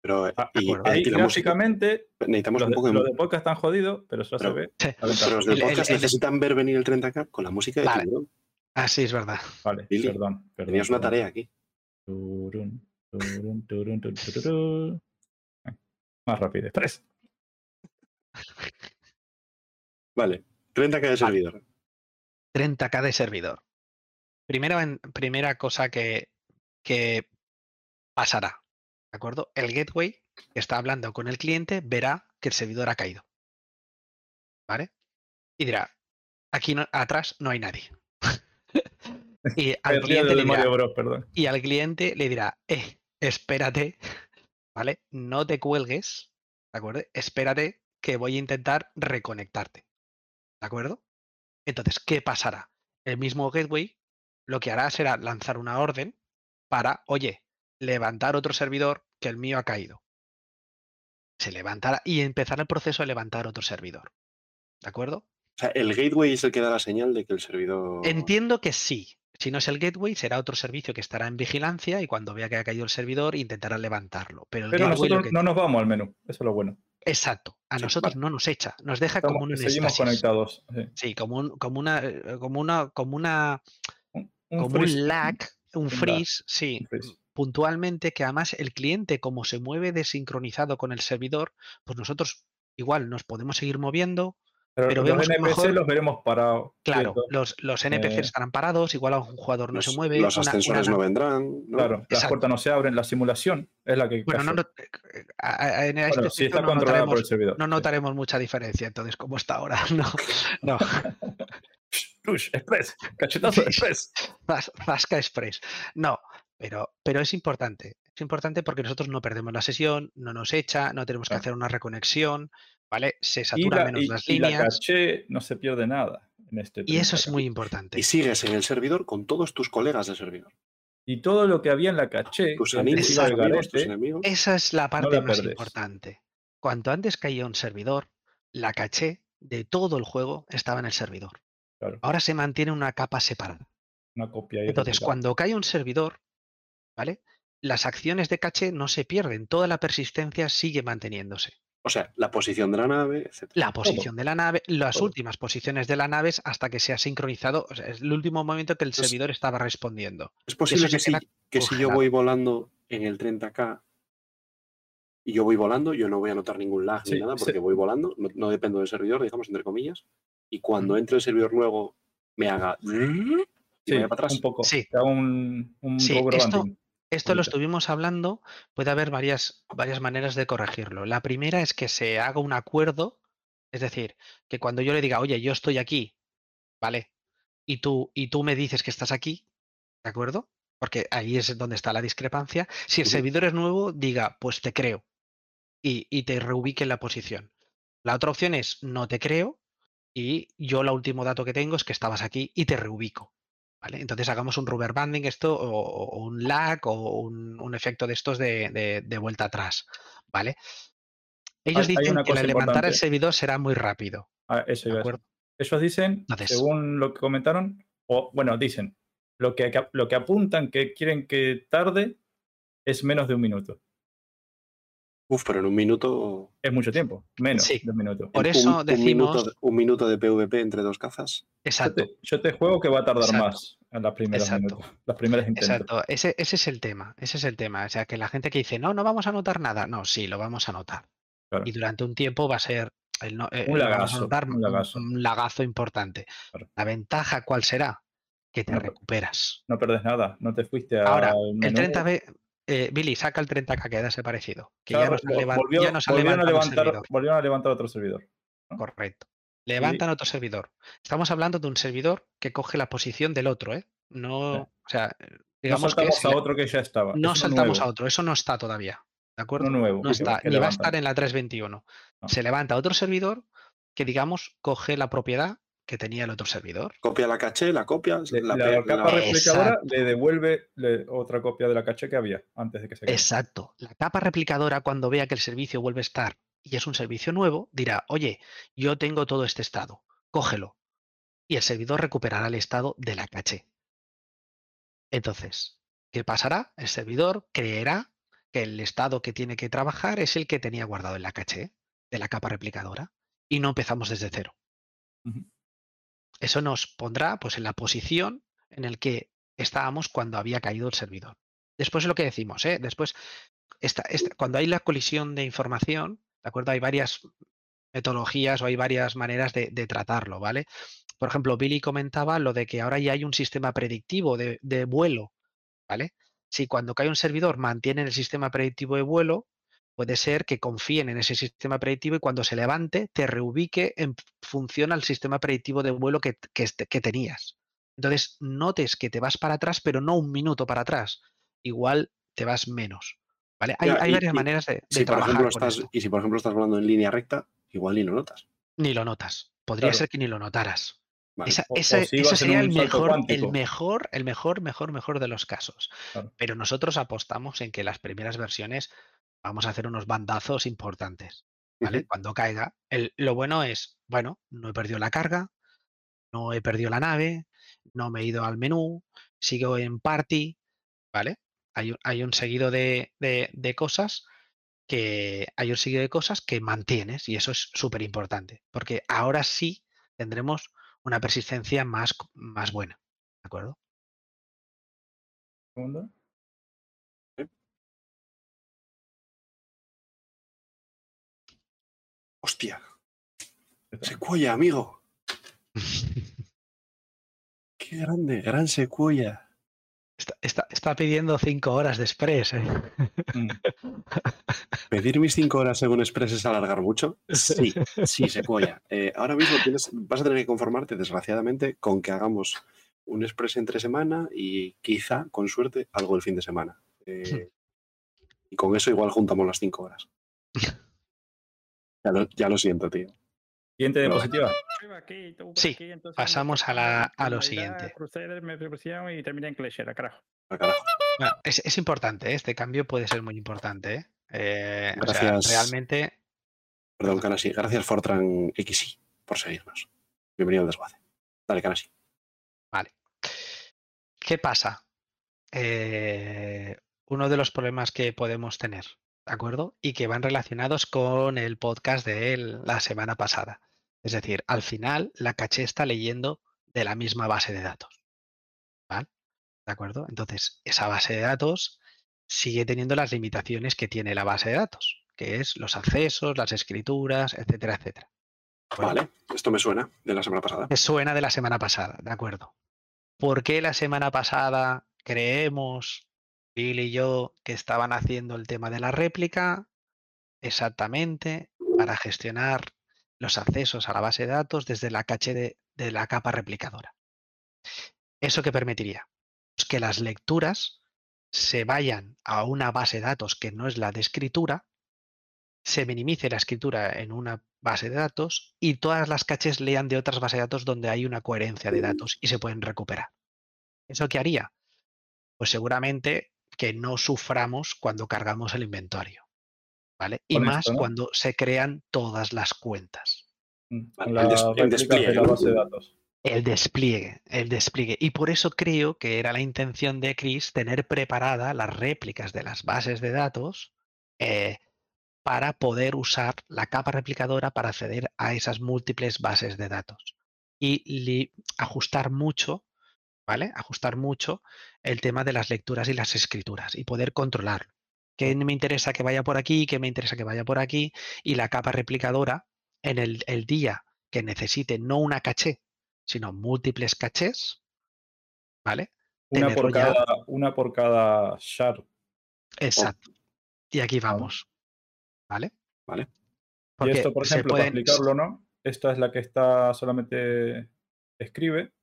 Pero Ah, y, Ahí gráficamente, necesitamos los un de, poco de... los de podcast están jodidos, pero eso Pero- se ve. Sí. Pero los del El- el- podcast el- necesitan ver venir el 30K con la música de Vale. tiburón. Ah, sí, es verdad. Vale, Billy, perdón, perdón. Tenías una tarea aquí. Turun, turun, turun. Ah, Más rápido, express. Vale. 30K de servidor. 30K de servidor. Primera cosa que, que pasará, ¿de acuerdo? El gateway que está hablando con el cliente verá que el servidor ha caído. ¿Vale? Y dirá, aquí no- atrás no hay nadie. y, al cliente le dirá, Bros, y al cliente le dirá, eh, espérate, ¿vale? No te cuelgues, ¿de acuerdo? Espérate que voy a intentar reconectarte, ¿de acuerdo? Entonces, ¿qué pasará? El mismo gateway lo que hará será lanzar una orden para, oye, levantar otro servidor que el mío ha caído. Se levantará y empezará el proceso de levantar otro servidor. ¿De acuerdo? O sea, el gateway es el que da la señal de que el servidor... Entiendo que sí. Si no es el gateway, será otro servicio que estará en vigilancia y cuando vea que ha caído el servidor intentará levantarlo. Pero el Pero nosotros que- no nos vamos al menú, eso es lo bueno. Exacto. A Sí, nosotros vale. no nos echa, nos deja Estamos- como un seguimos estasis. conectados. sí. Sí, como un, como una, eh, como una, como una, Un, un como freeze- un lag, un un lag, freeze, sí, un freeze. puntualmente, que además el cliente, como se mueve desincronizado con el servidor, pues nosotros igual nos podemos seguir moviendo. Pero, pero los NPC mejor- los veremos parados. Claro, los, los NPCs Eh, estarán parados, igual un jugador no los, se mueve. los una- una ascensores no nav- vendrán. ¿no? Claro, las Exacto. puertas no se abren, la simulación es la que. Bueno, no, no- a- a- en este Bueno, sí efecto está no controlada por el notaremos, servidor. no sí. notaremos mucha diferencia, entonces, como está ahora. No, no. Push, express, cachetazo, Sí. express. Zasca Express. No, pero, pero es importante. Es importante porque nosotros no perdemos la sesión, no nos echa, no tenemos que hacer una reconexión, ¿vale? Se Y satura la, menos y- las y la líneas. caché no se pierde nada en este Y eso es 30K. muy importante. Y sigues en el servidor con todos tus colegas del servidor. Y todo lo que había en la caché, Tus amigos, tus amigos, tus garete, enemigos. Esa es la parte la más importante. Cuanto antes caía un servidor, la caché de todo el juego estaba en el servidor. claro, Ahora se mantiene una capa separada. una copia Entonces, cuando cae un servidor, ¿vale? Las acciones de caché no se pierden, toda la persistencia sigue manteniéndose. O sea, la posición de la nave, etc. La posición de la nave, las últimas posiciones de la nave es hasta que se ha sincronizado, o sea, es el último momento que el Entonces, servidor estaba respondiendo. Es posible que si, que si yo voy volando en el 30K y yo voy volando, yo no voy a notar ningún lag Sí, ni nada sí. porque voy volando, no, no dependo del servidor, digamos, entre comillas. Y cuando Ujú. entre el servidor nuevo, me haga. Y Sí, vaya para atrás. un poco. Sí. un, un Sí, esto-. Esto lo estuvimos hablando, puede haber varias, varias maneras de corregirlo. La primera es que se haga un acuerdo, es decir, que cuando yo le diga, oye, yo estoy aquí, ¿vale? Y tú, y tú me dices que estás aquí, ¿de acuerdo? Porque ahí es donde está la discrepancia. Si el servidor es nuevo, diga, pues te creo y, y te reubique en la posición. La otra opción es, no te creo, y yo el último dato que tengo es que estabas aquí y te reubico. ¿Vale? Entonces hagamos un rubber banding esto o, o un lag o un, un efecto de estos de, de- de vuelta atrás. ¿vale? Ellos Hay- dicen que cosa levantar el servidor será muy rápido. Ah, eso ¿De acuerdo? Ellos dicen, Entonces- según lo que comentaron, o bueno, dicen, lo que, lo que apuntan que quieren que tarde es menos de un minuto. Uf, pero en un minuto. Es mucho tiempo, menos Sí. de un minuto. Por eso un, decimos- minuto, un minuto de PvP entre dos cazas. Yo Exacto. te, yo te juego que va a tardar Exacto. más en las primeras Exacto. minutos, las primeras intentos. Exacto, ese, ese es el tema, ese es el tema. O sea, que la gente que dice, no, no vamos a notar nada, no, sí, lo vamos a notar. Claro. Y durante un tiempo va a ser el no- eh, Un lagazo, notar un lagazo. un lagazo importante. Claro. La ventaja, ¿cuál será? Que te No, recuperas. No perdes nada, no te fuiste a. Ahora, el 30B, eh, Billy, saca el 30K que da ese parecido. Que ya nos, ya nos han volvieron, a levantar, volvieron a levantar otro servidor. Correcto. Levantan otro servidor. Estamos hablando de un servidor que coge la posición del otro, ¿eh? No, Sí. o sea, No digamos que saltamos es a otro que ya estaba. no saltamos nuevo, a otro, eso no está todavía. ¿De acuerdo? Uno nuevo. No está, ni va a estar en la 321. No. Se levanta otro servidor que, digamos, coge la propiedad que tenía el otro servidor. Copia la caché, la copia. La, la, capa la- replicadora Exacto. le devuelve le- otra copia de la caché que había antes de que se quede. Exacto. La capa replicadora, cuando vea que el servicio vuelve a estar y es un servicio nuevo, dirá, oye, yo tengo todo este estado, cógelo. Y el servidor recuperará el estado de la caché. Entonces, ¿qué pasará? El servidor creerá que el estado que tiene que trabajar es el que tenía guardado en la caché de la capa replicadora y no empezamos desde cero. Eso nos pondrá pues, en la posición en el que estábamos cuando había caído el servidor. Después es lo que decimos, ¿eh? Después, esta- esta- cuando hay la colisión de información, ¿de acuerdo? Hay varias metodologías o hay varias maneras de, de tratarlo, ¿vale? Por ejemplo, Billy comentaba lo de que ahora ya hay un sistema predictivo de, de vuelo, ¿vale? Si cuando cae un servidor mantienen el sistema predictivo de vuelo, puede ser que confíen en ese sistema predictivo y cuando se levante te reubique en función al sistema predictivo de vuelo que, que este- que tenías. Entonces, notes que te vas para atrás, pero no un minuto para atrás. Igual te vas menos. ¿vale? Hay, Ya, hay y- varias y maneras de, de Si por trabajar con esto. y si por ejemplo estás volando en línea recta, igual ni lo notas. Ni lo notas. Podría Claro. ser que ni lo notaras. Vale. Esa- ese si sería el mejor, el mejor, el mejor, mejor, mejor de los casos. Claro. Pero nosotros apostamos en que las primeras versiones vamos a hacer unos bandazos importantes. ¿vale? Cuando caiga. El- lo bueno es, bueno, no he perdido la carga, no he perdido la nave, no me he ido al menú, sigo en party, ¿vale? Hay, un- hay un seguido de, de- de cosas que hay un seguido de cosas que mantienes y eso es súper importante, porque ahora sí tendremos una persistencia más, más buena, ¿de acuerdo? Segundo. Hostia, secuoya, amigo. Qué grande, gran secuoya. Está, está- está pidiendo cinco horas de express. ¿eh? Mm. ¿Pedir mis cinco horas según Express es alargar mucho? Sí, sí, secuoya. Eh, ahora mismo tienes, vas a tener que conformarte, desgraciadamente, con que hagamos un Express entre semana y quizá, con suerte, algo el fin de semana. Eh, y con eso igual juntamos las cinco horas. Ya lo, ya lo siento, tío. Siguiente diapositiva. Sí, pasamos a la- a lo siguiente. Y terminé en Clasher, a carajo. Bueno, es, es importante, ¿eh? este cambio puede ser muy importante. ¿eh? Eh, o sea, Gracias. realmente Perdón, Canasi. Gracias, Fortran XY, por seguirnos. Bienvenido al desguace. Dale, Canasi. ¿Qué pasa? Eh, uno de los problemas que podemos tener, ¿de acuerdo? Y que van relacionados con el podcast de el- la semana pasada. Es decir, al final la caché está leyendo de la misma base de datos. ¿Vale? ¿De acuerdo? Entonces, esa base de datos sigue teniendo las limitaciones que tiene la base de datos, que es los accesos, las escrituras, etcétera, etcétera. Bueno, Vale, esto me suena de la semana pasada. me suena de la semana pasada, de acuerdo. ¿Por qué la semana pasada creemos, Bill y yo, que estaban haciendo el tema de la réplica? Exactamente para gestionar los accesos a la base de datos desde la caché de, la capa replicadora. ¿Eso qué permitiría? Pues que las lecturas se vayan a una base de datos que no es la de escritura, se minimice la escritura en una base de datos y todas las caches lean de otras bases de datos donde hay una coherencia de datos y se pueden recuperar. ¿Eso qué haría? Pues seguramente que no suframos cuando cargamos el inventario. ¿Vale? Y Con más esto, ¿no? cuando se crean todas las cuentas. Mm, Vale, el las des- el réplicas de despliegue, la base de datos. El despliegue, el despliegue. Y por eso creo que era la intención de Chris tener preparada las réplicas de las bases de datos eh, para poder usar la capa replicadora para acceder a esas múltiples bases de datos. Y ajustar mucho, ¿vale? Ajustar mucho el tema de las lecturas y las escrituras y poder controlarlo. ¿Qué me interesa que vaya por aquí? ¿Qué me interesa que vaya por aquí? Y la capa replicadora, en el, el día que necesite no una caché, sino múltiples cachés, ¿vale? Una por, ya. cada, una por cada shard. Exacto. Y aquí Vale. vamos. ¿Vale? Vale. Y esto, por ejemplo, pueden- para explicarlo, ¿no? Esta es la que está solamente escribe.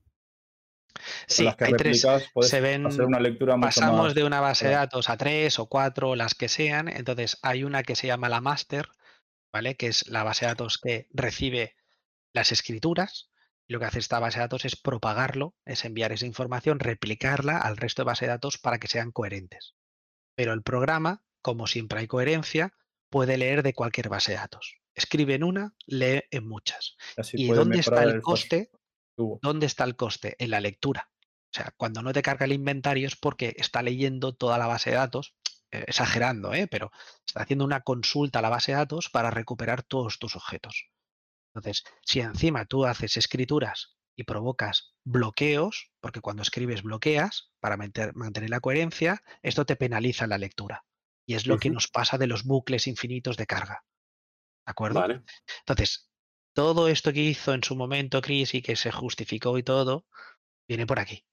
Sí, las que hay tres. puedes se ven- hacer una lectura Pasamos más. de una base de claro. datos a tres o cuatro, las que sean. Entonces, hay una que se llama la master, ¿vale? Que es la base de datos que recibe las escrituras. Y lo que hace esta base de datos es propagarlo, es enviar esa información, replicarla al resto de base de datos para que sean coherentes. Pero el programa, como siempre hay coherencia, puede leer de cualquier base de datos. Escribe en una, lee en muchas. Así ¿Y dónde está el coste? ¿Dónde está el coste? En la lectura. O sea, cuando no te carga el inventario es porque está leyendo toda la base de datos, eh, exagerando, ¿eh? pero está haciendo una consulta a la base de datos para recuperar todos tus objetos. Entonces, si encima tú haces escrituras y provocas bloqueos, porque cuando escribes bloqueas para manter- mantener la coherencia, esto te penaliza en la lectura. Y es lo que nos pasa de los bucles infinitos de carga. ¿De acuerdo? Vale. Entonces, todo esto que hizo en su momento Chris y que se justificó y todo, viene por aquí.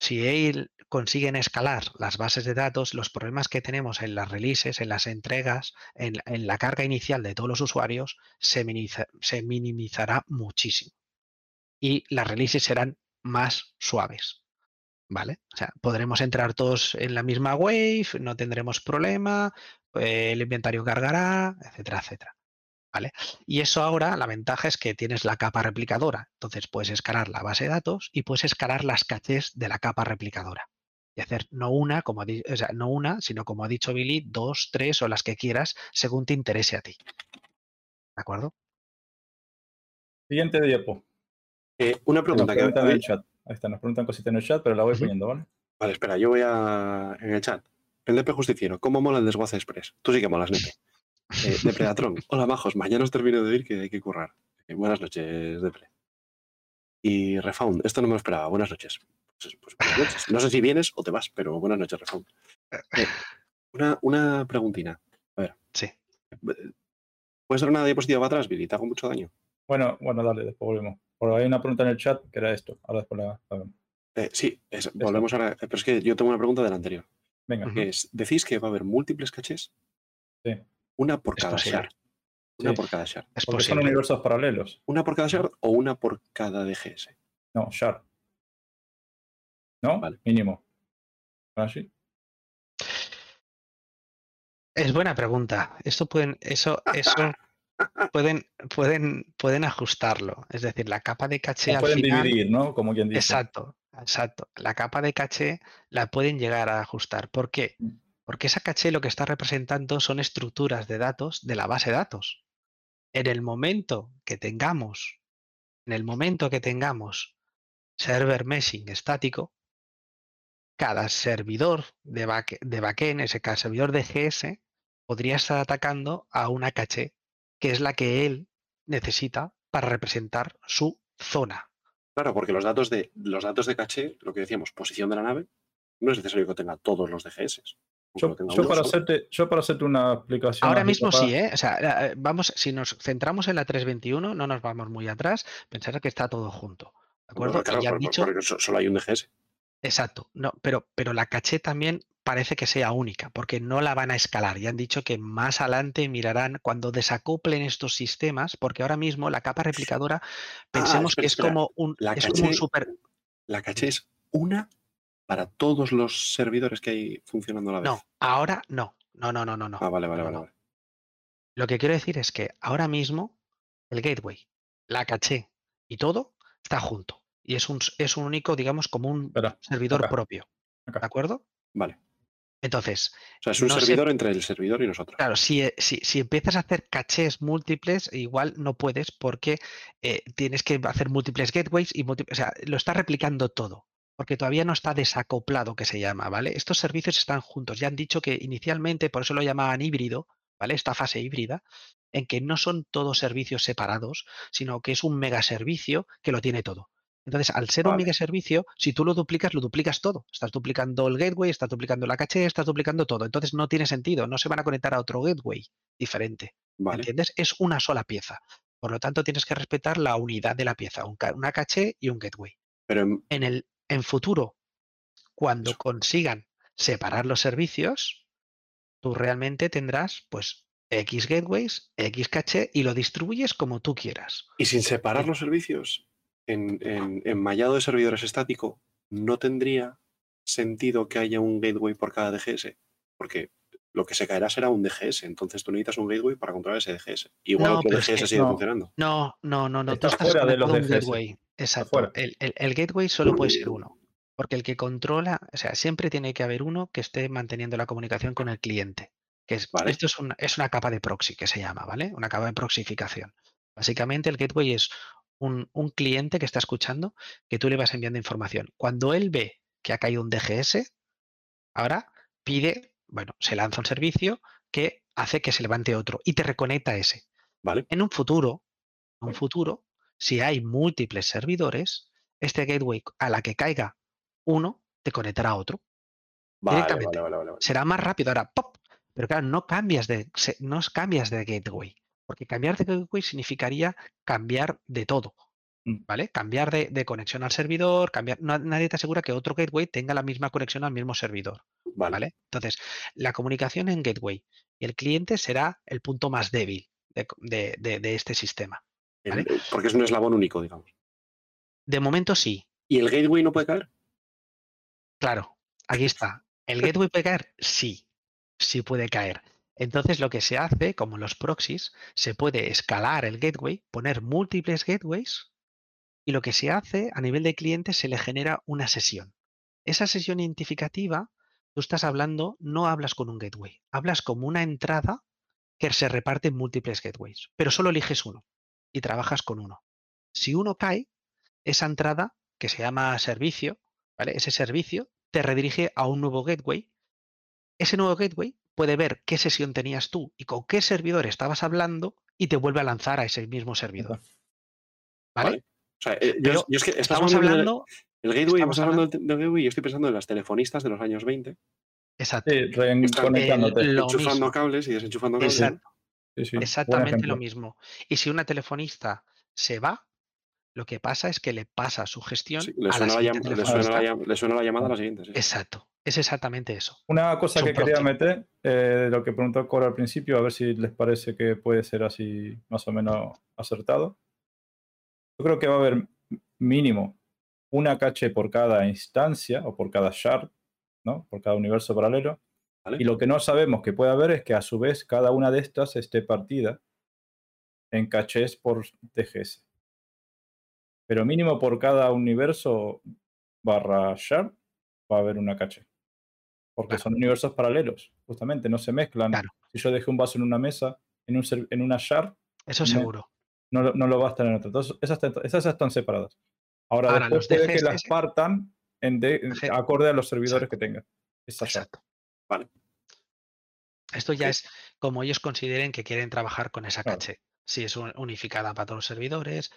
Si él consiguen escalar las bases de datos, los problemas que tenemos en las releases, en las entregas, en, la carga inicial de todos los usuarios, se, se minimizará muchísimo. Y las releases serán más suaves. ¿Vale? O sea, podremos entrar todos en la misma wave, no tendremos problema, eh, el inventario cargará, etcétera, etcétera. ¿Vale? Y eso ahora, la ventaja es que tienes la capa replicadora. Entonces puedes escalar la base de datos y puedes escalar las cachés de la capa replicadora. Y hacer no una, como o sea, no una, sino como ha dicho Billy, dos, tres o las que quieras, según te interese a ti. ¿De acuerdo? Siguiente diapo. Eh, una pregunta que en el chat. Ahí está, nos preguntan cositas en el chat, pero la voy poniendo, ¿vale? Vale, espera, yo voy a. En el chat. El Depe Justiciero, ¿cómo mola el desguace express? Tú sí que molas, Nepe. Eh, Depredatron, hola majos, mañana os termino de oír que hay que currar. Eh, buenas noches, Depre. Y Refound, esto no me lo esperaba, buenas noches. Pues, pues buenas noches. No sé si vienes o te vas, pero buenas noches, Refound. Eh, una, una preguntina. Sí. ¿Puedes dar una diapositiva para atrás, Billy? ¿Te hago mucho daño? Bueno, bueno, dale, después volvemos. Porque hay una pregunta en el chat que era esto. Ahora después la, la vemos. Eh, sí, es- volvemos ahora. Pero es que yo tengo una pregunta del anterior. Venga, es, ¿decís que va a haber múltiples cachés? Sí. Una por Es cada posible. shard. Una Sí. por cada shard. Es porque son posible. universos paralelos. ¿Una por cada shard o una por cada DGS? No, shard. ¿No? Vale. Mínimo. ¿Así? Es buena pregunta. Esto pueden, eso, eso pueden, pueden, pueden ajustarlo. Es decir, la capa de caché al pueden final. dividir, ¿no? Como quien dice. Exacto, exacto. La capa de caché la pueden llegar a ajustar. ¿Por qué? Porque esa caché lo que está representando son estructuras de datos de la base de datos. En el momento que tengamos, en el momento que tengamos server meshing estático, cada servidor de, back, backend, ese cada servidor de GS, podría estar atacando a una caché, que es la que él necesita para representar su zona. Claro, porque los datos de los datos de caché, lo que decíamos, posición de la nave, no es necesario que tenga todos los DGS. Yo, para solo. hacerte, yo para hacerte una explicación. Ahora mismo papá, sí, ¿eh? O sea, eh, vamos, si nos centramos en la 321, no nos vamos muy atrás, pensar que está todo junto. ¿De acuerdo? Claro, y ya por- dicho, solo hay un DGS. exacto, no, pero, pero la caché también parece que sea única, porque no la van a escalar. Ya han dicho que más adelante mirarán cuando desacoplen estos sistemas, porque ahora mismo la capa replicadora, pensemos espera, que es espera. como un, La es como un super. La caché es una para todos los servidores que hay funcionando a la vez. No, ahora no. No, no, no, no, no. Ah, vale, vale, no, vale. no. vale. Lo que quiero decir es que ahora mismo el gateway, la caché y todo está junto. Y es un, es un único, digamos, como un servidor acá, propio. acá. ¿De acuerdo? Vale. Entonces, O sea, es un No servidor entre el servidor y nosotros. Claro, si, eh, si, si empiezas a hacer cachés múltiples, igual no puedes porque eh, tienes que hacer múltiples gateways y múltiples, o sea, lo está replicando todo, porque todavía no está desacoplado, que se llama, ¿vale? Estos servicios están juntos. Ya han dicho que inicialmente, por eso lo llamaban híbrido, ¿vale? Esta fase híbrida, en que no son todos servicios separados, sino que es un megaservicio que lo tiene todo. Entonces, al ser un Vale. megaservicio, si tú lo duplicas, lo duplicas todo. Estás duplicando el gateway, estás duplicando la caché, estás duplicando todo. Entonces no tiene sentido, no se van a conectar a otro gateway diferente. Vale. ¿Entiendes? Es una sola pieza. Por lo tanto, tienes que respetar la unidad de la pieza, un una caché y un gateway. Pero en- En el en futuro, cuando consigan separar los servicios, tú realmente tendrás pues X gateways, X caché y lo distribuyes como tú quieras. y sin separar los servicios en, en, en mallado de servidores estático, no tendría sentido que haya un gateway por cada DGS. Porque lo que se caerá será un DGS. Entonces tú necesitas un gateway para controlar ese DGS. Igual No, otro pero es DGS que sigue no. funcionando. No, no, no, no. Tú Está estás fuera de los DGS. gateway. Exacto. El, el- el gateway solo puede ser uno. Porque el que controla, o sea, siempre tiene que haber uno que esté manteniendo la comunicación con el cliente. Que es, Vale. Esto es una, es una capa de proxy que se llama, ¿vale? Una capa de proxificación. Básicamente el gateway es un, un cliente que está escuchando que tú le vas enviando información. Cuando él ve que ha caído un DGS, ahora pide, bueno, se lanza un servicio que hace que se levante otro y te reconecta ese. ¿Vale? En un futuro, en un futuro, si hay múltiples servidores, este gateway a la que caiga uno te conectará a otro. Vale, Directamente. vale. Será más rápido ahora, ¡pop! Pero claro, no cambias de, no cambias de gateway, porque cambiar de gateway significaría cambiar de todo. Mm. ¿Vale? Cambiar de, de conexión al servidor, cambiar. no- nadie te asegura que otro gateway tenga la misma conexión al mismo servidor. Vale. ¿Vale? Entonces, la comunicación en gateway y el cliente será el punto más débil de, co- de- de- de este sistema. ¿vale? porque es un eslabón único, digamos. De momento sí, ¿Y el gateway no puede caer? claro, aquí está. ¿El gateway puede caer? Sí, sí puede caer. Entonces lo que se hace, como los proxies, se puede escalar el gateway, poner múltiples gateways y lo que se hace a nivel de cliente se le genera una sesión. Esa sesión identificativa, tú estás hablando, no hablas con un gateway, hablas como una entrada que se reparte en múltiples gateways, pero solo eliges uno y trabajas con uno. Si uno cae, esa entrada que se llama servicio, ¿vale? Ese servicio te redirige a un nuevo gateway. Ese nuevo gateway puede ver qué sesión tenías tú y con qué servidor estabas hablando y te vuelve a lanzar a ese mismo servidor. ¿Vale? Vale. O sea, eh, yo, es que Estamos hablando. El gateway, estamos hablando del, del gateway yo estoy pensando en las telefonistas de los años 20, Exacto. Sí, lo enchufando mismo. cables y desenchufando cables. Exacto. Sí, sí, buen Exactamente lo mismo. Y si una telefonista se va, lo que pasa es que le pasa su gestión Sí, le, a la suena la le suena la le suena llamada a la siguiente. sí. Exacto. Es exactamente eso. Una cosa Es que quería meter, eh, de lo que preguntó Cora al principio, a ver si les parece que puede ser así más o menos acertado. Yo creo que va a haber mínimo una caché por cada instancia o por cada shard, ¿no? Por cada universo paralelo. Vale. Y lo que no sabemos que puede haber es que a su vez cada una de estas esté partida en cachés por DGS. Pero mínimo por cada universo barra shard va a haber una caché. Porque Claro. son universos paralelos, justamente, no se mezclan. Claro. Si yo dejé un vaso en una mesa, en, un en una shard, Eso seguro. no, lo- no lo va a estar en otra. Entonces, esas, esas están separadas. Ahora, Ahora, después puede que las partan en de- acorde a los servidores Exacto. que tengan. Exacto. Vale. Esto ya Sí. es como ellos consideren que quieren trabajar con esa caché. Si es un- unificada para todos los servidores.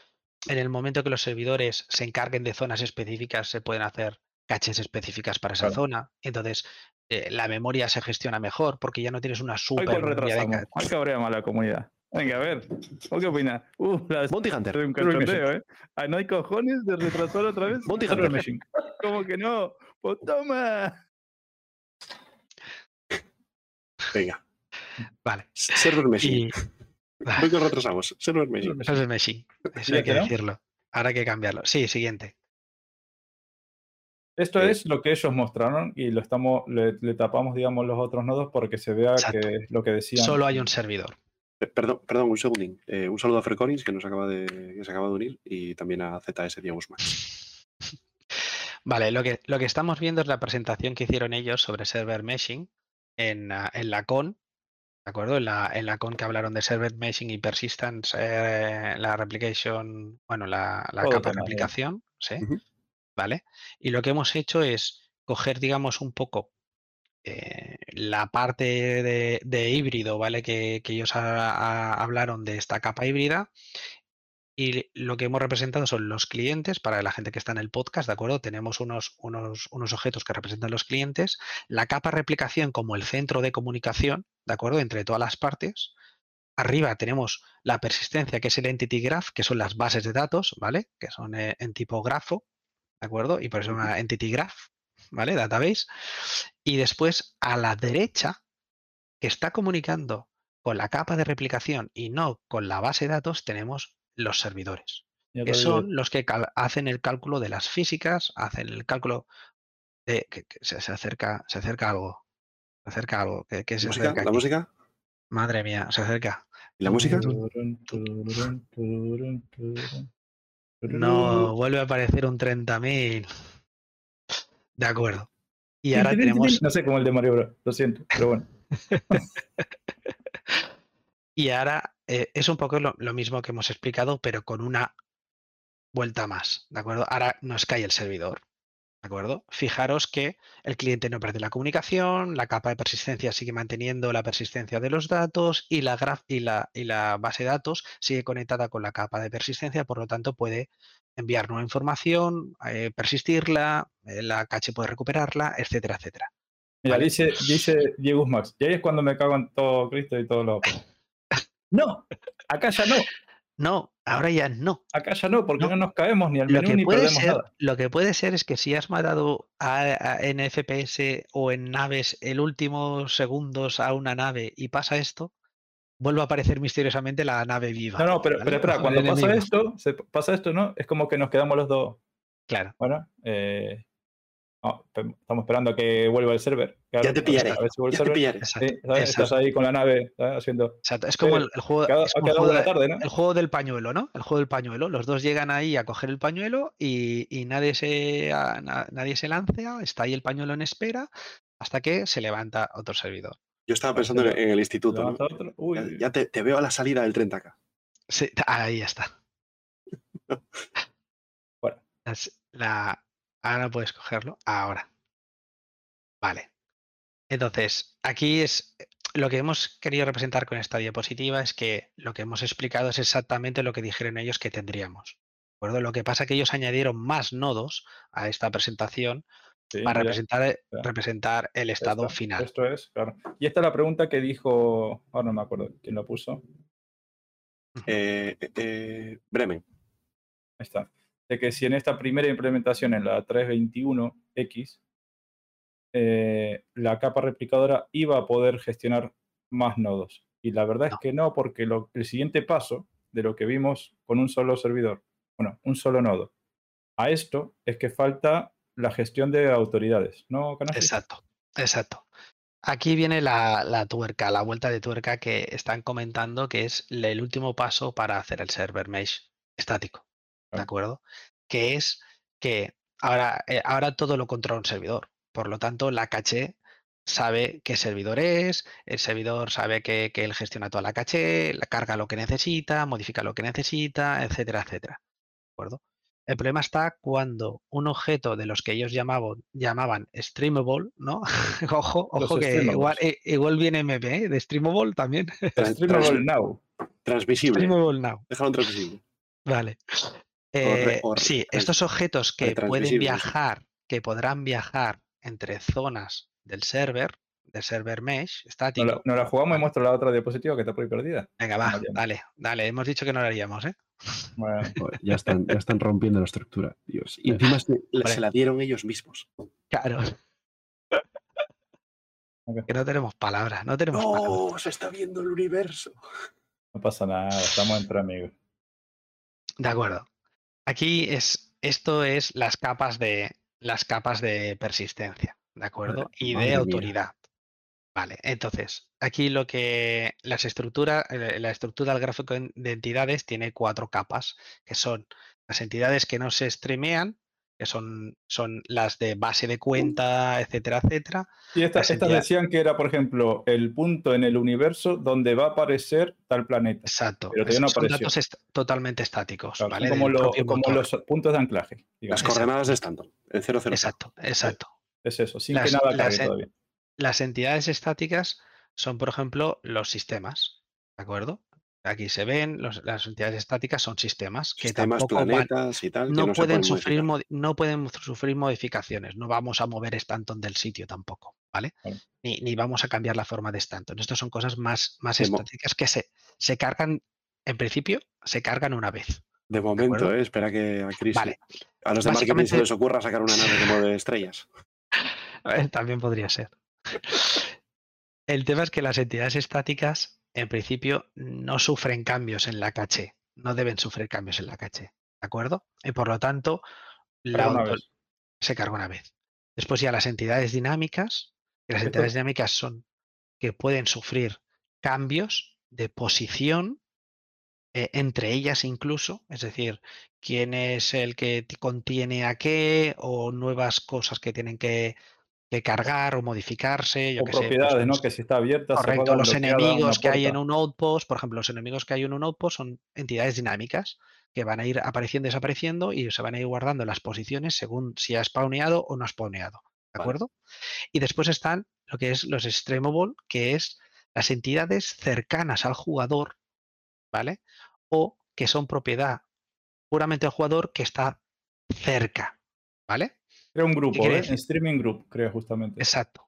En el momento que los servidores se encarguen de zonas específicas, se pueden hacer caches específicas para esa zona. Entonces, eh, la memoria se gestiona mejor porque ya no tienes una Hoy super memoria de retrasamos. ca- ¿Cuál cabrea más la comunidad? Venga, a ver. ¿O qué opinas? Uh, la Bounty Hunter. de un cachondeo, ¿eh? Ah, ¿No hay cojones de retrasar otra vez? Bounty Server Hunter. machine. ¿Cómo que no? ¡Pues toma! Venga. Vale. Server Machine. Y Creo que retrasamos. Server Machine. el Messi. Eso hay que decirlo. Ahora hay que cambiarlo. Sí, siguiente. Esto Eh, es lo que ellos mostraron y lo estamos, le, le tapamos, digamos, los otros nodos porque se vea Exacto. que es lo que decían. Solo hay un servidor. Eh, Perdón, perdón, un segundín. Eh, un saludo a Frecorins que nos acaba de, que se acaba de unir y también a ZS Diego Max. Vale, lo que, lo que estamos viendo es la presentación que hicieron ellos sobre server meshing en, ah, en la con, ¿de acuerdo? En la, en la con que hablaron de server meshing y persistence, eh, la replication, bueno, la, la capa de replicación, ¿sí? ¿Vale? Y lo que hemos hecho es coger, digamos, un poco eh, la parte de, de híbrido, ¿vale? Que, que ellos ha- ha- hablaron de esta capa híbrida. Y lo que hemos representado son los clientes para la gente que está en el podcast, ¿de acuerdo? Tenemos unos, unos, unos objetos que representan los clientes, la capa replicación como el centro de comunicación, ¿de acuerdo? Entre todas las partes. Arriba tenemos la persistencia, que es el entity graph, que son las bases de datos, ¿vale? Que son eh, en tipo grafo, ¿de acuerdo? Y por eso se llama entity graph, ¿vale? Database. Y después a la derecha, que está comunicando con la capa de replicación y no con la base de datos, tenemos los servidores, que son los que hacen el cálculo de las físicas, hacen el cálculo de que, que se, se acerca, se acerca algo, se acerca algo, que, que se ¿Música? acerca ¿La música? Madre mía, se acerca. ¿Y la música? No, vuelve a aparecer un 30.000. De acuerdo. Y ahora tenemos, No sé cómo el de Mario Bros. Lo siento, pero bueno. y ahora eh, es un poco lo, lo mismo que hemos explicado, pero con una vuelta más, ¿de acuerdo? Ahora nos cae el servidor, ¿de acuerdo? Fijaros que el cliente no pierde la comunicación, la capa de persistencia sigue manteniendo la persistencia de los datos y la, graf- y la, y la base de datos sigue conectada con la capa de persistencia, por lo tanto puede enviar nueva información, eh, persistirla, eh, la caché puede recuperarla, etcétera, etcétera. Mira, Vale. dice, dice Diego Max. Y ahí es cuando me cago en todo Cristo y todo lo. No, acá ya no. No, ahora ya no. Acá ya no, porque No. no, nos caemos ni al Lo menú que, ni puede perdemos ser, nada. lo que puede ser es que si has matado a, a- en FPS o en naves el último segundos a una nave y pasa esto, vuelve a aparecer misteriosamente la nave viva. No, no, pero, ¿vale? pero espera, cuando pasa enemigo. esto, se pasa esto, ¿no? Es como que nos quedamos los dos. Claro, Bueno, eh, pe- estamos esperando a que vuelva el server. Claro, Ya te pillaré. a ver si Ya te pillaré. exacto. Sí, ¿sabes? exacto, Estás ahí con la nave ¿sabes? haciendo. exacto. Es como el, el juego, como el juego de la de- tarde, ¿no? el juego del pañuelo, ¿no? El juego del pañuelo. Los dos llegan ahí a coger el pañuelo y, y nadie, se, a- na- nadie se lancia, está ahí el pañuelo en espera hasta que se levanta otro servidor. Yo estaba pensando en, el instituto. ¿no? Levanta otro. Uy, Ya, ya te, te veo a la salida del 30K. Sí, ahí está. Bueno. La, ahora puedes cogerlo. Ahora. Vale. Entonces, aquí es lo que hemos querido representar con esta diapositiva es que lo que hemos explicado es exactamente lo que dijeron ellos que tendríamos. ¿De acuerdo? Lo que pasa es que ellos añadieron más nodos a esta presentación sí, para mira, representar, ya. representar el estado esta- final. Esto es, claro. Y esta es la pregunta que dijo. Ahora no me acuerdo quién lo puso. Eh, eh, eh, Bremen. Ahí está. De que si en esta primera implementación, en la 321X, eh, la capa replicadora iba a poder gestionar más nodos. Y la verdad No. es que no, porque lo- el siguiente paso de lo que vimos con un solo servidor, bueno, un solo nodo, a esto es que falta la gestión de autoridades, ¿no? Exacto, exacto. Aquí viene la, la tuerca, la vuelta de tuerca que están comentando que es el último paso para hacer el server mesh estático, ¿de acuerdo? Que es que ahora, eh, ahora todo lo controla un servidor. Por lo tanto, la caché sabe qué servidor es, el servidor sabe que, que él gestiona toda la caché, la carga lo que necesita, modifica lo que necesita, etcétera, etcétera. ¿De acuerdo? El problema está cuando un objeto de los que ellos llamaban, llamaban streamable, ¿no? ojo, ojo que igual, eh, igual viene MP, ¿eh? de streamable también. Streamable now. transmisible. streamable now. Déjalo transmisible. Vale. Eh, sí, estos objetos que pueden viajar, que podrán viajar entre zonas del server, del server mesh Nos estático. la, nos la jugamos y Vale. muestro la otra diapositiva que está por ahí perdida. Venga, va, Vale. dale, dale. Hemos dicho que no lo haríamos, ¿eh? Bueno, Joder, ya, están, ya están rompiendo la estructura. Dios. Y encima Se, Hombre. se la dieron ellos mismos. Claro. Ok. Que no tenemos palabras, no tenemos palabras. ¡No! Se está viendo el universo. no pasa nada, estamos entre amigos. De acuerdo. Aquí es, esto es las capas de las capas de persistencia, ¿de acuerdo? Y de autoridad. Vale, entonces, aquí lo que las estructuras, eh, la estructura del gráfico de entidades tiene cuatro capas, que son las entidades que no se streamean, que son, son las de base de cuenta, etcétera, etcétera. Y estas, Las estas entidades- decían que era, por ejemplo, el punto en el universo donde va a aparecer tal planeta. Exacto. Pero todavía es- no son datos est- totalmente estáticos, Claro, ¿vale? como, lo- como los puntos de anclaje. Las. Exacto. coordenadas de Stanton, el 00. Exacto, exacto. Es eso, sin Las- que nada las cargue en- todavía. Las entidades estáticas son, por ejemplo, los sistemas, ¿de acuerdo? Aquí se ven, los- las entidades estáticas son sistemas que Sistemas, tampoco van- planetas y tal. no, pueden pueden sufrir no pueden sufrir modificaciones. No vamos a mover Stanton del sitio tampoco, ¿vale? Ni, ni vamos a cambiar la forma de Stanton. Estas son cosas más, más De estáticas que se, se cargan, en principio, se cargan una vez. De momento? ¿eh? espera que a Chris. Vale. A los de marketing se les ocurra sacar una nave que mueve estrellas. Eh, También podría ser. El tema es que las entidades estáticas, en principio, no sufren cambios en la caché. No deben sufrir cambios en la caché. ¿De acuerdo? Y por lo tanto, la auto- se carga una vez. Después ya las entidades dinámicas, que las entidades dinámicas son que pueden sufrir cambios de posición eh, entre ellas incluso, es decir, quién es el que contiene a qué o nuevas cosas que tienen que, que cargar o modificarse, yo O sé, pues, propiedades, ¿no? los- Que si está abierta, Correcto, los enemigos que hay en un outpost, por ejemplo, los enemigos que hay en un outpost son entidades dinámicas que van a ir apareciendo y desapareciendo y se van a ir guardando las posiciones según si ha spawneado o no ha spawneado. ¿De Vale. acuerdo? Y después están lo que es los streamable, que es las entidades cercanas al jugador, ¿vale? O que son propiedad puramente del jugador que está cerca, ¿vale? Crea un grupo, ¿eh? En streaming group, crea justamente. Exacto.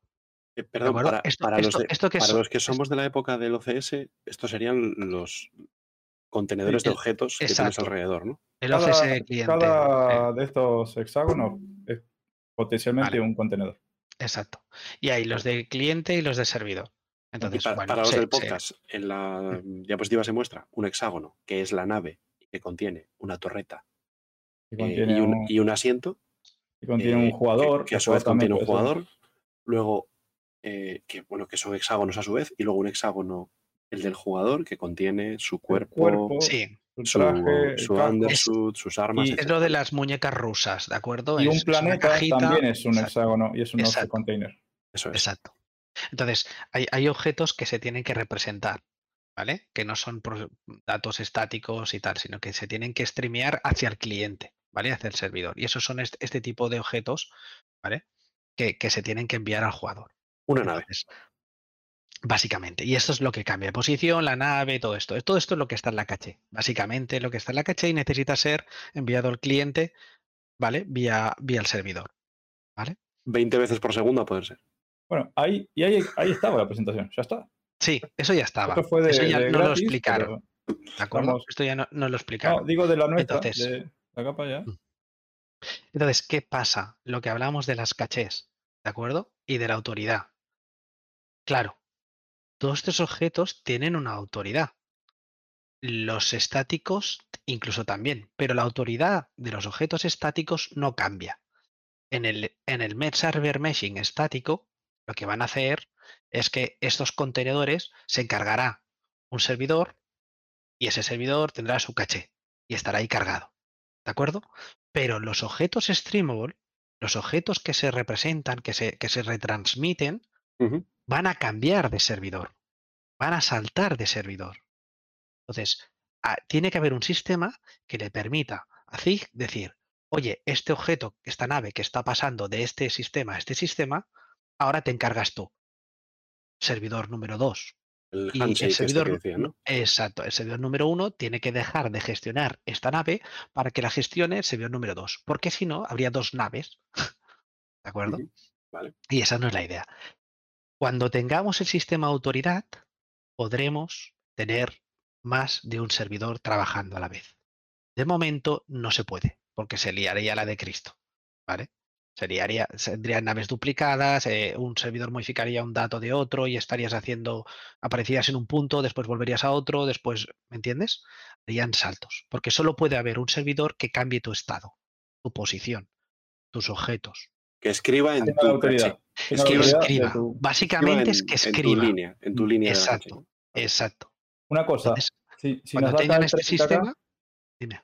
Eh, ¿De perdón, para, Esto- para los, de- esto que para so- los que es- somos de la época del OCS, estos serían los contenedores de objetos que tienes exacto. alrededor, ¿no? El Cada, OCS cliente. cada de estos hexágonos es potencialmente Vale. un contenedor. Exacto. Y hay los de cliente y los de servidor. Entonces, para, bueno, para los del podcast, en la diapositiva se muestra un hexágono, que es la nave que contiene una torreta Y eh, contiene, y, un, un, y un asiento. Y contiene eh, un jugador. Que, que a su vez contiene un jugador. Luego, eh, que bueno, que son hexágonos a su vez. Y luego un hexágono, el del jugador, que contiene su cuerpo, cuerpo, sí, su traje, su undersuit, sus armas. Y- es lo de las muñecas rusas, ¿de acuerdo? Y Es- un es una planeta cajita- también es un Exacto, hexágono y es un Exacto. container. Eso es. Exacto. Entonces, hay, hay objetos que se tienen que representar, ¿vale? Que no son pro- datos estáticos y tal, sino que se tienen que streamear hacia el cliente, ¿vale? Hacia el servidor. Y esos son este, este tipo de objetos, ¿vale? Que, que se tienen que enviar al jugador. Una nave. Entonces, Básicamente. Y esto es lo que cambia de posición, la nave, todo esto. Todo esto es lo que está en la caché. Básicamente lo que está en la caché y necesita ser enviado al cliente, ¿vale? Vía, vía el servidor. 20 veces por segundo a poder ser. Bueno, ahí, y ahí, ahí estaba la presentación, ya está. Sí, eso ya estaba. Esto fue de, eso ya de no lo explicaron. pero- ¿De acuerdo? vamos. Esto ya no, no lo explicaron. No, digo de la nuestra, Entonces- de la capa ya. Entonces, ¿qué pasa? Lo que hablamos de las cachés, ¿de acuerdo? Y de la autoridad. Claro, todos estos objetos tienen una autoridad. Los estáticos incluso también, pero la autoridad de los objetos estáticos no cambia. En el, en el Met Server Meshing estático, lo que van a hacer es que estos contenedores se encargará un servidor y ese servidor tendrá su caché y estará ahí cargado. ¿De acuerdo? Pero los objetos streamable, los objetos que se representan, que se, que se retransmiten, van a cambiar de servidor, van a saltar de servidor. Entonces, ah, tiene que haber un sistema que le permita a ZIG decir, oye, este objeto, esta nave que está pasando de este sistema a este sistema, ahora te encargas tú. Servidor número 2. El Y el este servidor, que decía, ¿no? exacto, el servidor número uno tiene que dejar de gestionar esta nave para que la gestione el servidor número dos, porque si no, habría dos naves. ¿De acuerdo? Vale. Y esa no es la idea. Cuando tengamos el sistema autoridad, podremos tener más de un servidor trabajando a la vez. De momento no se puede, porque se liaría la de Cristo. ¿Vale? Se liaría, tendrían naves duplicadas, eh, un servidor modificaría un dato de otro y estarías haciendo, aparecerías en un punto, después volverías a otro, después, ¿me entiendes? Harían saltos, porque solo puede haber un servidor que cambie tu estado, tu posición, tus objetos. Que escriba en tu autoridad. que escriba. tu- Básicamente es en- que En tu escriba. línea, en tu línea Exacto. Exacto. Una cosa, Entonces, si, si cuando nos tengan este 30K, sistema, dime.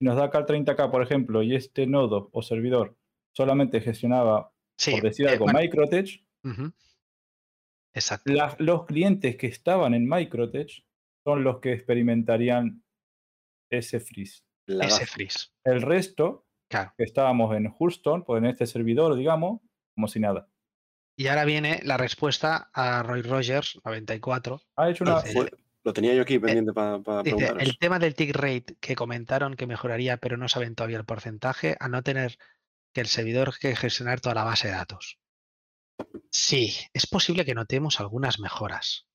si nos da acá el 30K, por ejemplo, y este nodo o servidor solamente gestionaba, Sí, por decir eh, algo, bueno, Microtech. Exacto. la- los clientes que estaban en Microtech son los que experimentarían ese freeze. La Ese freeze. El resto, Claro. que estábamos en Houston, pues en este servidor, digamos, como si nada. Y ahora viene la respuesta a Roy Rogers 94. Ha hecho una. Dice, Fue- lo tenía yo aquí pendiente para Dice, preguntaros. el tema del tick rate que comentaron que mejoraría, pero no saben todavía el porcentaje, a no tener que el servidor que gestionar toda la base de datos. Sí, es posible que notemos algunas mejoras.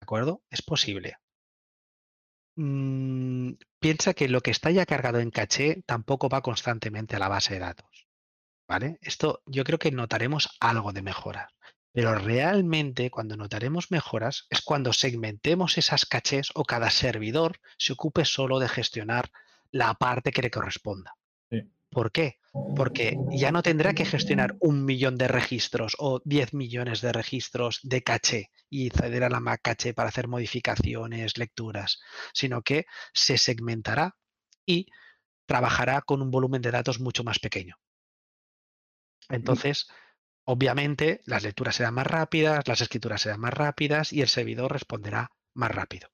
¿De acuerdo? Es posible. Mm, piensa que lo que está ya cargado en caché tampoco va constantemente a la base de datos. ¿Vale? Esto yo creo que notaremos algo de mejoras. Pero realmente cuando notaremos mejoras es cuando segmentemos esas cachés o cada servidor se ocupe solo de gestionar la parte que le corresponda. Sí. ¿Por qué? Porque ya no tendrá que gestionar un millón de registros o 10 millones de registros de caché y acceder a la Mac caché para hacer modificaciones, lecturas, sino que se segmentará y trabajará con un volumen de datos mucho más pequeño. Entonces, obviamente, las lecturas serán más rápidas, las escrituras serán más rápidas y el servidor responderá más rápido.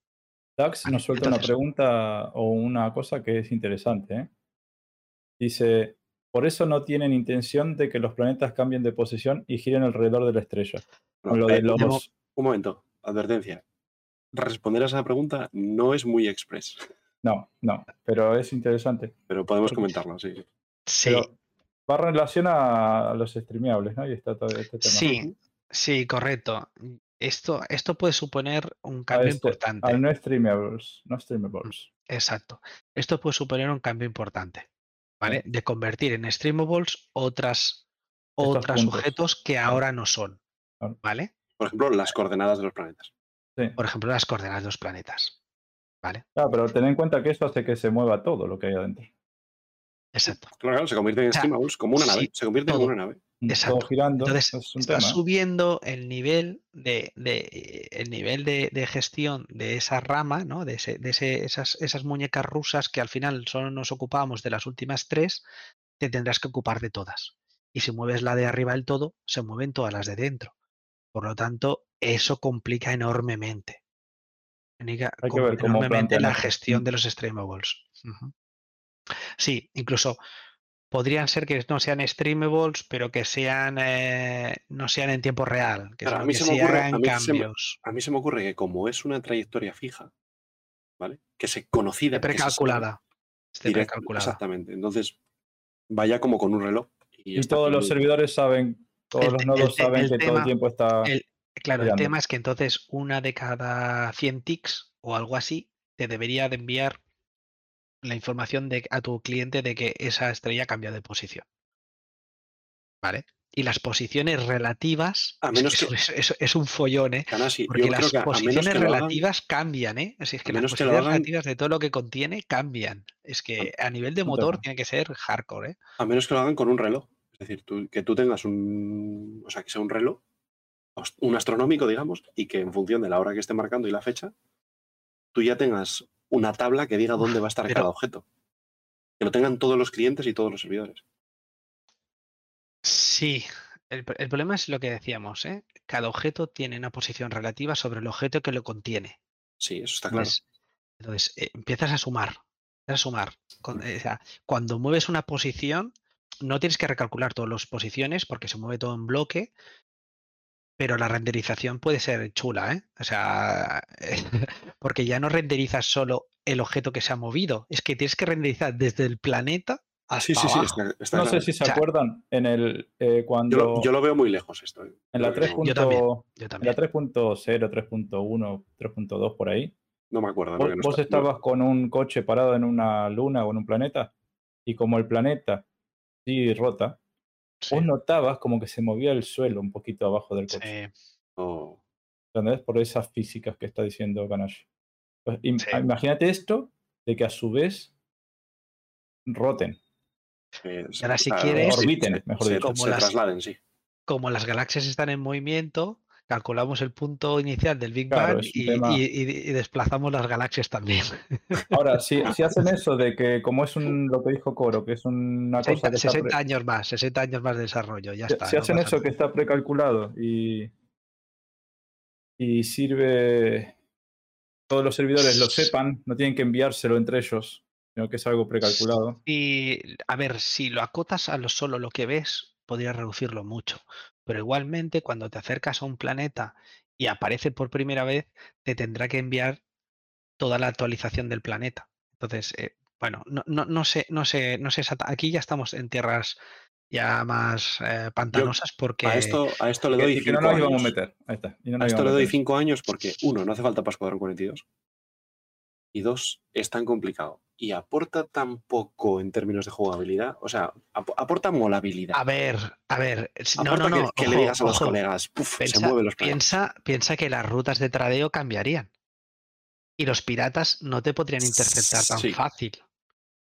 Dax nos suelta una pregunta o una cosa que es interesante. ¿eh? Dice: Por eso no tienen intención de que los planetas cambien de posición y giren alrededor de la estrella. No, Con lo de eh, los. mo- Un momento, advertencia. Responder a esa pregunta no es muy express, No, no, pero es interesante. pero podemos Porque- comentarlo, sí. Sí, Pero va en relación a los streameables, ¿no? Y está todo este tema. sí, sí, correcto. Esto, esto puede suponer un A cambio este- importante. Al no streamables, no streamables. Exacto. Esto puede suponer un cambio importante, ¿vale? De convertir en streamables otras, otros objetos que ahora no son, Claro. ¿vale? Por ejemplo, las coordenadas de los planetas. Sí. Por ejemplo, las coordenadas de los planetas, ¿vale? Ah, pero ten en cuenta que eso hace que se mueva todo lo que hay adentro. Exacto. Claro, claro, se convierten en O sea, streamables como una nave. sí, se convierten en una nave. Exacto. Todo girando. Entonces, es está tema. subiendo el nivel de, de- el nivel de, de gestión de esa rama, ¿no? De, ese- de ese- esas, esas muñecas rusas que al final solo nos ocupábamos de las últimas tres, te tendrás que ocupar de todas. Y si mueves la de arriba del todo, se mueven todas las de dentro. Por lo tanto, eso complica enormemente. Complica- Hay que ver complica cómo enormemente plantean la gestión de los streamables. Ujú. Sí, incluso podrían ser que no sean streamables, pero que sean eh, no sean en tiempo real, que, Claro, a mí que se me ocurre- hagan a mí se me- cambios A mí se me ocurre que como es una trayectoria fija, ¿vale? Que se conocida. precalculada. Precalculada. Exactamente. Entonces, vaya como con un reloj. Y, todos los servidores saben, todos El los nodos el saben el que todo el tiempo está. El- claro, girando. el tema es que entonces una de cada 100 ticks o algo así te debería de enviar la información de, a tu cliente de que esa estrella cambia de posición. ¿Vale? Y las posiciones relativas A es, menos que que- eso es, eso es un follón, ¿eh? Porque las que posiciones hagan- relativas cambian, ¿eh? Así es que las que posiciones hagan- relativas de todo lo que contiene cambian. Es que a nivel de motor tiene que ser hardcore, ¿eh? A menos que lo hagan con un reloj. Es decir, tú- que tú tengas un. O sea, que sea un reloj, un astronómico, digamos, y que en función de la hora que esté marcando y la fecha, tú ya tengas una tabla que diga dónde va a estar pero- cada objeto. Que lo tengan todos los clientes y todos los servidores. Sí, el, pr- el problema es lo que decíamos, ¿eh? Cada objeto tiene una posición relativa sobre el objeto que lo contiene. Sí, eso está claro. Entonces, entonces, eh, empiezas a sumar, empiezas a sumar. Con- eh, o sea, cuando mueves una posición, no tienes que recalcular todas las posiciones porque se mueve todo en bloque, pero la renderización puede ser chula, ¿eh? O sea, porque ya no renderizas solo el objeto que se ha movido, es que tienes que renderizar desde el planeta hasta Sí, sí, sí, abajo. está, está no claro. sé si se O sea, acuerdan en el eh, cuando yo, lo, yo lo veo muy lejos esto. eh. en la Creo que 3. no, Yo también. punto- Yo en también. la 3.0, 3.1, 3.2 por ahí. no me acuerdo. Vos, porque no vos está- no- estabas con un coche parado en una luna o en un planeta y como el planeta sí rota, Sí, vos notabas como que se movía el suelo un poquito abajo del coche. sí. no- ¿Entendés? Por esas físicas que está diciendo Ganache. Pues, Sí. Imagínate esto de que a su vez roten. eh, ahora, si sea, quieres- Orbiten, mejor dicho. Como se las- trasladen, sí. como las galaxias están en movimiento, calculamos el punto inicial del Big Claro, Bang y, desplazamos las galaxias también. Ahora, si, si hacen eso de que, como es un, lo que dijo Coro, que es una cosa 60, que está 60 pre- años más, 60 años más de desarrollo, ya si, está. si no hacen eso nada. que está precalculado y, y sirve, todos los servidores lo sepan, no tienen que enviárselo entre ellos, sino que es algo precalculado. Y, a ver, si lo acotas a lo solo lo que ves, podrías reducirlo mucho. Pero igualmente, cuando te acercas a un planeta y aparece por primera vez, te tendrá que enviar toda la actualización del planeta. Entonces, eh, bueno, no, no, no sé, no sé, no sé exacta- Aquí ya estamos en tierras ya más eh, pantanosas porque A esto, a esto le doy y que no cinco nos íbamos a años. meter. Ahí está. y no A nos esto íbamos le a doy meter. cinco años porque, uno, no hace falta para Escuadrón 42. Y dos, es tan complicado. Y aporta tan poco en términos de jugabilidad. O sea, ap- aporta molabilidad. A ver, a ver, no, no, no. que, que le ojo, digas a los ojo, colegas, "Puf, se Piensa, mueven los piensa, piensa que las rutas de tradeo cambiarían. Y los piratas no te podrían interceptar tan Sí. fácil.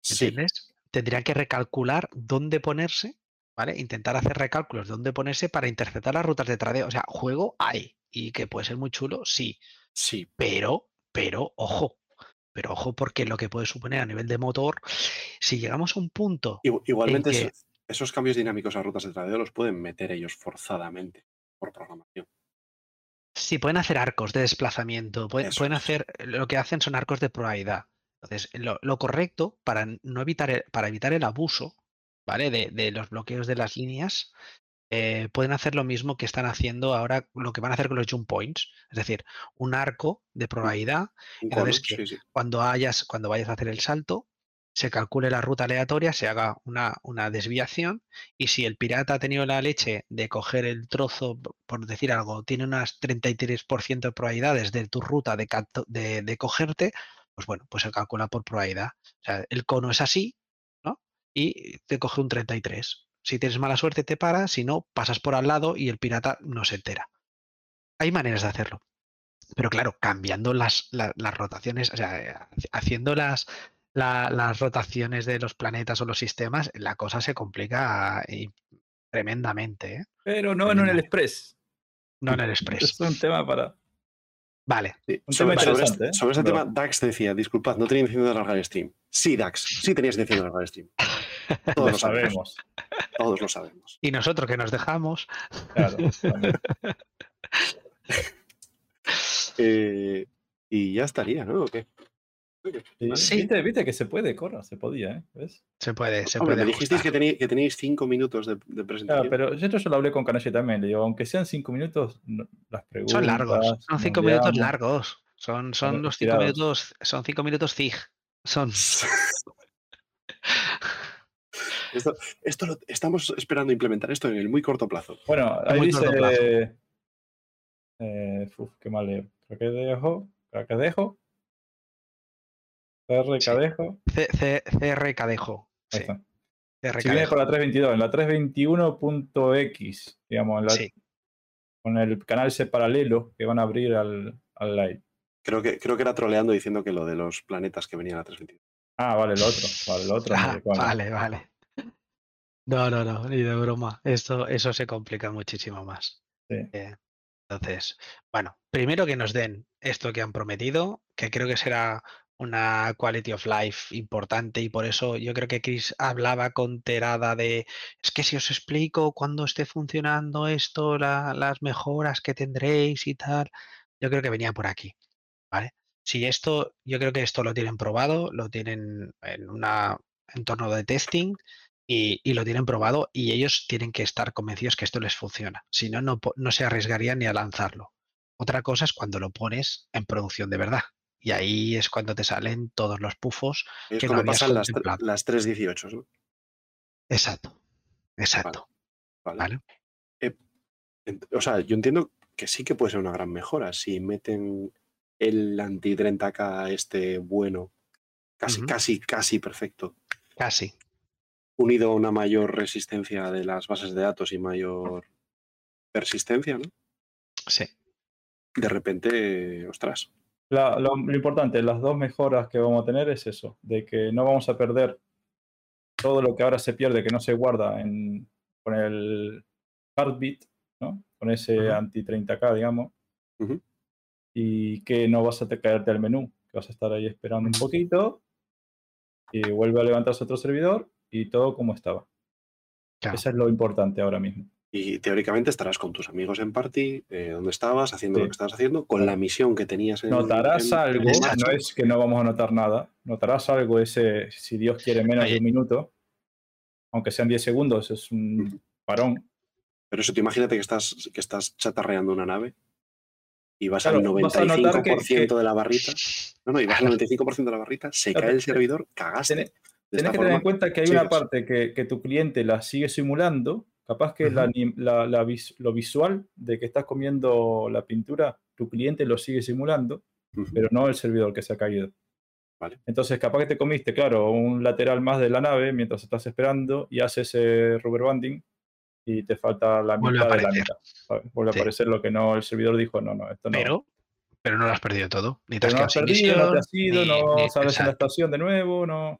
Sí, ¿Entiendes? Tendrían que recalcular dónde ponerse, ¿vale? Intentar hacer recálculos de dónde ponerse para interceptar las rutas de tradeo. O sea, juego hay. Y que puede ser muy chulo, sí. sí. Pero, pero, ojo. Pero ojo, porque lo que puede suponer a nivel de motor, si llegamos a un punto Igu- Igualmente, que- esos cambios dinámicos a rutas de tradeo los pueden meter ellos forzadamente por programación. Sí, pueden hacer arcos de desplazamiento, pueden, hacer, lo que hacen son arcos de probabilidad. Entonces, lo, lo correcto para no evitar el, para evitar el abuso, ¿vale? De, de los bloqueos de las líneas, eh, pueden hacer lo mismo que están haciendo ahora, lo que van a hacer con los jump points, es decir, un arco de probabilidad Entonces, cono, que- sí, cuando hayas, cuando vayas a hacer el salto, se calcule la ruta aleatoria, se haga una, una desviación y si el pirata ha tenido la leche de coger el trozo, por decir algo, tiene unas 33% de probabilidades de tu ruta de, de cogerte, pues bueno, pues se calcula por probabilidad. O sea, el cono es así, ¿no? Y te coge un 33. Si tienes mala suerte te para, si no, pasas por al lado y el pirata no se entera. Hay maneras de hacerlo. Pero claro, cambiando las, la- las rotaciones, o sea, eh, haci- haciendo las, la- las rotaciones de los planetas o los sistemas, la cosa se complica y tremendamente, ¿eh? Pero no en Tremendo. Express. No en el Express. Es un tema para. Vale. Sí, Un Sobre, tema sobre interesante, este, ¿eh? sobre este Pero- tema, Dax decía, disculpad, no tenía intención de alargar el stream. Sí, Dax, sí tenías intención de alargar el stream. Todos Lo lo sabemos. sabemos. Todos lo sabemos. Y nosotros que nos dejamos, Claro. Eh, y ya estaría, ¿no? ¿O qué? Sí. ¿Viste, viste que se puede, Cora, se podía, ¿eh? ¿Ves? se puede, se Hombre, puede me dijisteis que, tení- que tenéis cinco minutos de, de Claro, presentación. pero yo, yo lo hablé con Canache también, le digo, aunque sean cinco minutos, no- las preguntas. Son largos, son cinco minutos largos. Son, son los cinco minutos, son cinco minutos zig. Son. Esto, esto lo- estamos esperando implementar esto en el muy corto plazo. Bueno, ahí muy dice. Eh, uf, qué mal leo. Craquedejo. Craquedejo. Cadejo. C- C- CR Cadejo. Ahí Sí, está. CR Si viene Cadejo. con la 322, en la 321.x, digamos, en la- Sí, con el canal ese paralelo que van a abrir al, al live. Creo que, creo que era troleando diciendo que lo de los planetas que venían a 322. Ah, vale, el otro. Vale, el otro. Ah, vale, vale. No, no, no, ni de broma. Esto, eso se complica muchísimo más. Sí. Eh, entonces, bueno, primero que nos den esto que han prometido, que creo que será una quality of life importante y por eso yo creo que Chris hablaba con Terada de, es que si os explico cuando esté funcionando esto, la- las mejoras que tendréis y tal, yo creo que venía por aquí, ¿vale? Si esto, yo creo que esto lo tienen probado, lo tienen en un entorno de testing y, y lo tienen probado y ellos tienen que estar convencidos que esto les funciona. Si no, no, se arriesgarían ni a lanzarlo. Otra cosa es cuando lo pones en producción de verdad. Y ahí es cuando te salen todos los pufos. Es Que cuando pasan las, las 318, ¿no? Exacto. Exacto. Vale. Vale. Ent- O sea, yo entiendo que sí que puede ser una gran mejora si meten el anti-30K este bueno, casi, casi, casi perfecto, Casi. Unido a una mayor resistencia de las bases de datos y mayor persistencia, ¿no? Sí. De repente, ostras. La- lo, lo importante, las dos mejoras que vamos a tener es eso, de que no vamos a perder todo lo que ahora se pierde, que no se guarda en, con el Heartbeat, ¿no? Con ese Ujú. anti 30K, digamos. Y que no vas a te caerte al menú, que vas a estar ahí esperando un poquito y vuelve a levantarse otro servidor y todo como estaba. Claro. Eso es lo importante ahora mismo. Y teóricamente estarás con tus amigos en party, eh, donde estabas, haciendo Sí. lo que estabas haciendo, con la misión que tenías en Notarás en- algo, no es que no vamos a notar nada, notarás algo ese, si Dios quiere, menos de un minuto, aunque sean 10 segundos, es un parón. Pero eso, te imagínate que estás, que estás chatarreando una nave y vas al Claro, vas a notar que- 95% de la barrita. No, no, y vas al 95% de la barrita, se Claro, cae el servidor, cagaste. Tienes que tener en forma, cuenta que hay una parte que, que tu cliente la sigue simulando, capaz que la Ujú. anim- la- la vis- lo visual de que estás comiendo la pintura, tu cliente lo sigue simulando, Ujú. pero no el servidor que se ha caído. Vale. Entonces, capaz que te comiste, claro, un lateral más de la nave mientras estás esperando y haces ese rubber banding y te falta la Vuelve a mitad de la mitad. ¿sabes? Vuelve a Sí. aparecer lo que no el servidor dijo, no, no, esto no. Pero, pero no lo has perdido todo. Ni te has no has perdido, no te has ido, ni- no ni- sales en la exacto. estación de nuevo, no.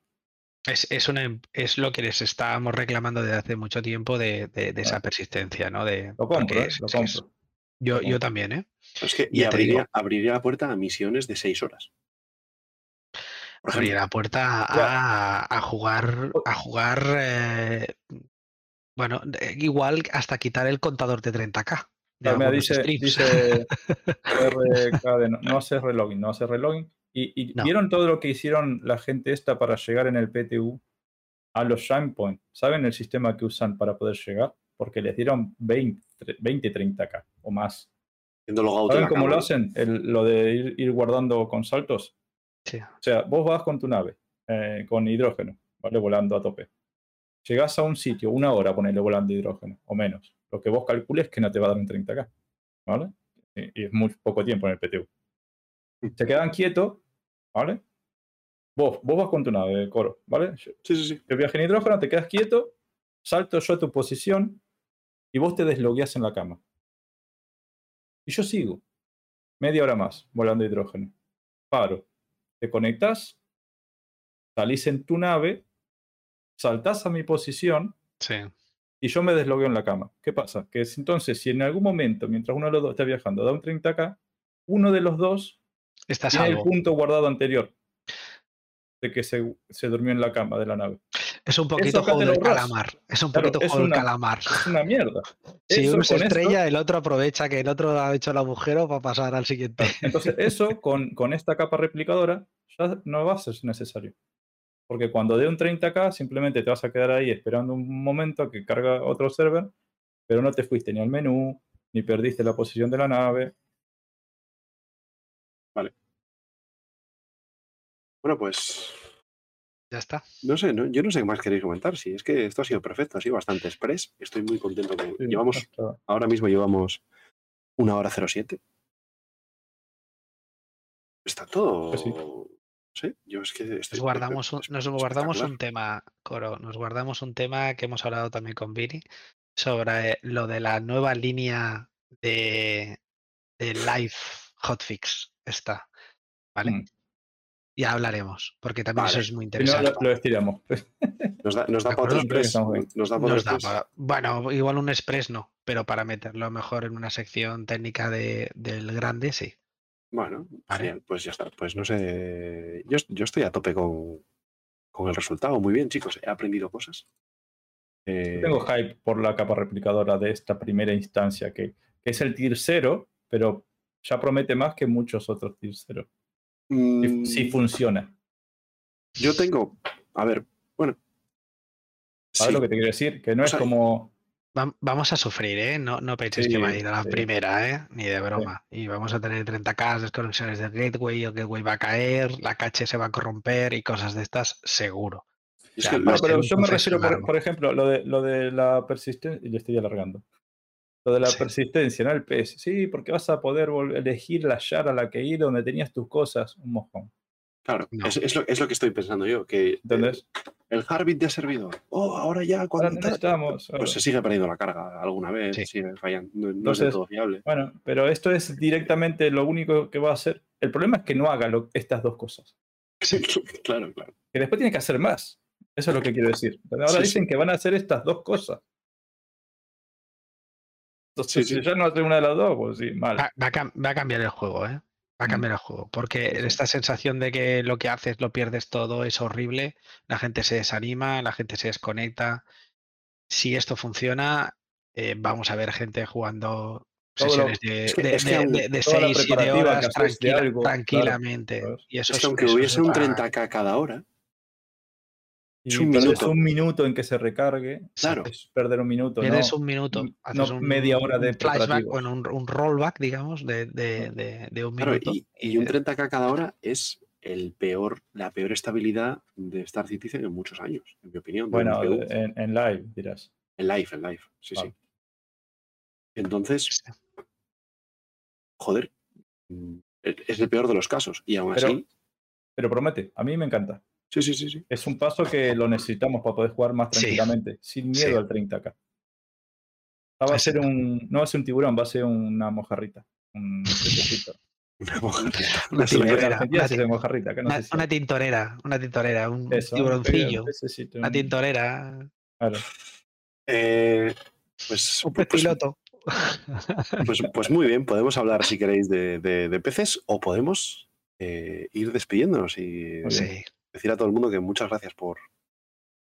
Es, es, una, em- es lo que les estábamos reclamando desde hace mucho tiempo de, de- de esa persistencia, ¿no? De, Lo compro, porque ¿eh? es- Lo que es- compro. yo, lo yo compro. también, ¿eh? Es que, y abriría, abriría la puerta a misiones de 6 horas. Por Abrir ejemplo, la puerta a, a jugar, a jugar, eh, bueno, de- igual hasta quitar el contador de 30k. De Claro, mira, algunos dice, no, no hace relogin, no hace relogin. Y, y No. vieron todo lo que hicieron la gente esta para llegar en el PTU a los shine point. ¿Saben el sistema que usan para poder llegar? Porque les dieron 20, 20 30k o más. ¿Saben cómo lo hacen? El- lo de ir, ir guardando con saltos. Sí. O sea, vos vas con tu nave, eh, con hidrógeno, ¿vale? Volando a tope. Llegás a un sitio, una hora ponerle volando hidrógeno, o menos. Lo que vos calcules que no te va a dar un 30K, ¿vale? Y, y es muy poco tiempo en el PTU. Se quedan quietos, ¿vale? Vos, vos vas con tu nave, coro, ¿vale? Sí, sí, sí. yo viaje en hidrógeno, te quedas quieto, salto yo a tu posición y vos te deslogueas en la cama. Y yo sigo. Media hora más volando hidrógeno. Paro. Te conectas, salís en tu nave, saltás a mi posición Sí. y yo me deslogueo en la cama. ¿Qué pasa? Que es, entonces, si en algún momento, mientras uno de los dos está viajando, da un 30K, uno de los dos Está tiene el punto guardado anterior de que se, se durmió en la cama de la nave. Es un poquito acá juego del calamar. Es un Claro, poquito es juego del calamar. Es una mierda. Si Eso uno se esto- estrella, el otro aprovecha que el otro ha hecho el agujero para pasar al siguiente. Entonces, eso con, con esta capa replicadora ya no va a ser necesario. Porque cuando dé un 30K, simplemente te vas a quedar ahí esperando un momento a que carga otro server, pero no te fuiste ni al menú, ni perdiste la posición de la nave. Bueno, pues Ya está. no sé, no- yo no sé qué más queréis comentar. Sí, es que esto ha sido perfecto, ha sido bastante express. Estoy muy contento con. Sí, Llevamos, hasta- ahora mismo llevamos una hora 07. Está todo. Pues sí. Yo es que estoy Nos guardamos un, nos guardamos un tema, Coro, nos guardamos un tema que hemos hablado también con Vini sobre lo de la nueva línea de, de live hotfix esta. ¿Vale? Mm. Ya hablaremos, porque también eso es muy no, interesante. lo, lo estiramos. Nos da, nos da ¿De para otro express. Nos da para otro Nos da express. para- bueno, igual un express no, pero para meterlo mejor en una sección técnica de, del grande, sí. Bueno, Vale. genial, pues ya está. Pues no sé. Yo, yo estoy a tope con, con el resultado. Muy bien, chicos. He aprendido cosas. Eh, Tengo hype por la capa replicadora de esta primera instancia, que, que es el tier 0, pero ya promete más que muchos otros tier 0. Si, mm, si funciona. Yo tengo. A ver, bueno. ¿Sabes sí, lo que te quiero decir? Que no O es sea, como. Vam- Vamos a sufrir, ¿eh? No, no penséis que va a ir a la sí. primera, ¿eh? Ni de broma. Y vamos a tener 30k desconexiones del gateway, el gateway va a caer, la caché se va a corromper y cosas de estas, seguro. es que No, pero yo me refiero, por, por ejemplo, lo de, lo de la persistencia, y le estoy alargando. Lo de la Sí. persistencia, ¿no? El PS. Sí, porque vas a poder elegir la yara a la que ir donde tenías tus cosas. Un mojón. claro, No. es, es lo, es lo que estoy pensando yo. Que ¿Entendés? el Heartbeat de servidor. Oh, ahora ya cuando. no necesitamos. Pues se sigue perdiendo la carga alguna vez, Sí. sigue fallando. No, no es del todo fiable. Bueno, pero esto es directamente lo único que va a hacer. El problema es que no haga lo- estas dos cosas. claro, claro. Que después tiene que hacer más. Eso es lo que quiero decir. Ahora Sí, sí. dicen que van a hacer estas dos cosas. Entonces, Sí, sí. si ya no hace una de las dos, pues sí, mal. Va, va a, cam- va a cambiar el juego, ¿eh? Va a Mm. cambiar el juego. Porque esta sensación de que lo que haces lo pierdes todo es horrible. La gente se desanima, la gente se desconecta. Si esto funciona, eh, vamos a ver gente jugando sesiones de, es que- de, es que de- aún- de- de toda la 6, 7 preparativa horas tranquila- algo, tranquilamente. Y eso Es que aunque eso hubiese un va- 30k cada hora, es un minuto. un minuto en que se recargue. Claro. Es perder un minuto. Pierdes ¿no? un minuto, n- haces no un, media hora de un flashback, preparativos. bueno, un, un rollback, digamos, de, de- de- de un claro, minuto. y, y un Eh, 30k cada hora es el peor, la peor estabilidad de Star Citizen en muchos años, en mi opinión. Bueno, en, en live, dirás. en live, en live, sí, sí. Entonces, joder, es el peor de los casos. Y aún Pero- así, Pero promete, a mí me encanta. Sí, sí, sí, sí. Es un paso que lo necesitamos para poder jugar más Sí. tranquilamente, sin miedo Sí. al 30k. Ah, va a ser un, no va a ser un tiburón, va a ser una mojarrita. Un. Una mojarrita. Una Sí, tintorera, una se dice mojarrita, que no Una, sé si- una tintorera, una tintorera, un eso, un tiburoncillo, pececito, una un- tintorera, claro. Eh, pues, un pues- piloto. Pues, pues muy bien, podemos hablar si queréis de, de- de peces o podemos eh, ir despidiéndonos y. Sí, decir a todo el mundo que muchas gracias por,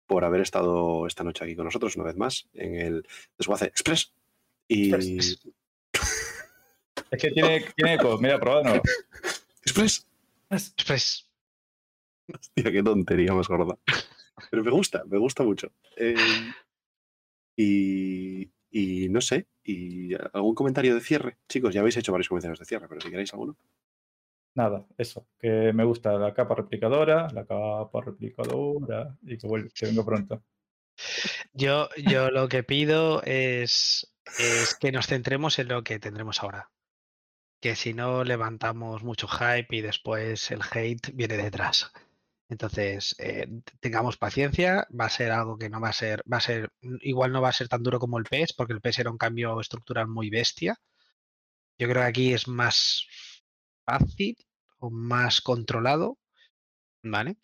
por haber estado esta noche aquí con nosotros una vez más en el Desguace Express. Y Express. Es que tiene, tiene eco, mira, probadlo. Express. Express. Hostia, qué tontería más gorda. Pero me gusta, me gusta mucho. Eh, y, y no sé, y algún comentario de cierre. Chicos, ya habéis hecho varios comentarios de cierre, pero si queréis alguno. Nada, eso. Que me gusta la capa replicadora, la capa replicadora y que, vuelva, que venga pronto. Yo, yo lo que pido es, es que nos centremos en lo que tendremos ahora. Que si no levantamos mucho hype y después el hate viene detrás. Entonces, eh, tengamos paciencia, va a ser algo que no va a ser, va a ser, igual no va a ser tan duro como el PES, porque el PES era un cambio estructural muy bestia. Yo creo que aquí es más fácil o más controlado, ¿vale?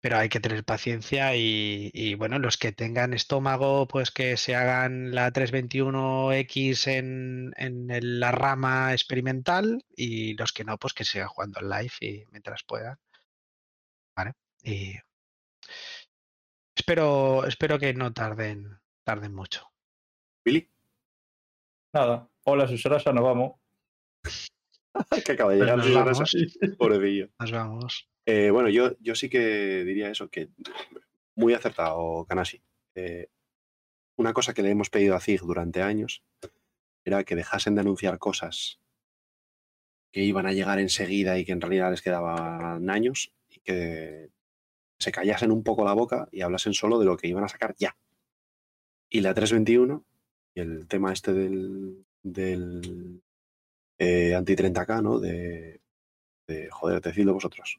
Pero hay que tener paciencia y, y, bueno, los que tengan estómago, pues que se hagan la 321X en, en el- la rama experimental y los que no, pues que sigan jugando en live y mientras puedan. ¿Vale? Y espero, espero que no tarden, tarden mucho. Billy, Nada. Hola, Susana, ya nos vamos. Que acaba de Pues llegar. nos señora vamos. Pobrecillo. Nos vamos. Eh, bueno, yo, yo sí que diría eso, que muy acertado, Kanasi. Eh, una cosa que le hemos pedido a ZIG durante años era que dejasen de anunciar cosas que iban a llegar enseguida y que en realidad les quedaban años y que se callasen un poco la boca y hablasen solo de lo que iban a sacar ya. Y la 321 y el tema este del, del eh, anti-30K, ¿no? De, de, joder, decidlo vosotros,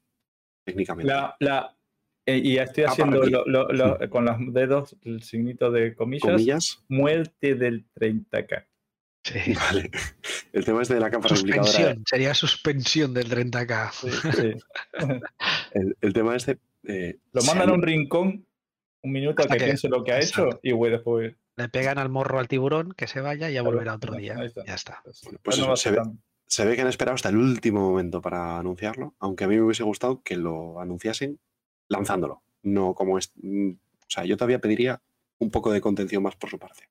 técnicamente. La, la, eh, y estoy haciendo repli- lo- lo- lo- con los dedos el signito de comillas. Comillas. Muerte del 30k. Sí. Vale. El tema es de la capa replicadora. Suspensión, sería suspensión del 30K. Sí, sí. El, el tema este. eh, Lo mandan a un rincón, un minuto a que, que- piense lo que ha hecho Exacto. y güey, después. Le pegan al morro al tiburón, que se vaya y ya volverá otro ahí día. está. Ya está. Pues, Bueno, pues no se ve- tan- Se ve que han esperado hasta el último momento para anunciarlo, aunque a mí me hubiese gustado que lo anunciasen lanzándolo. No como es. mm, O sea, yo todavía pediría un poco de contención más por su parte.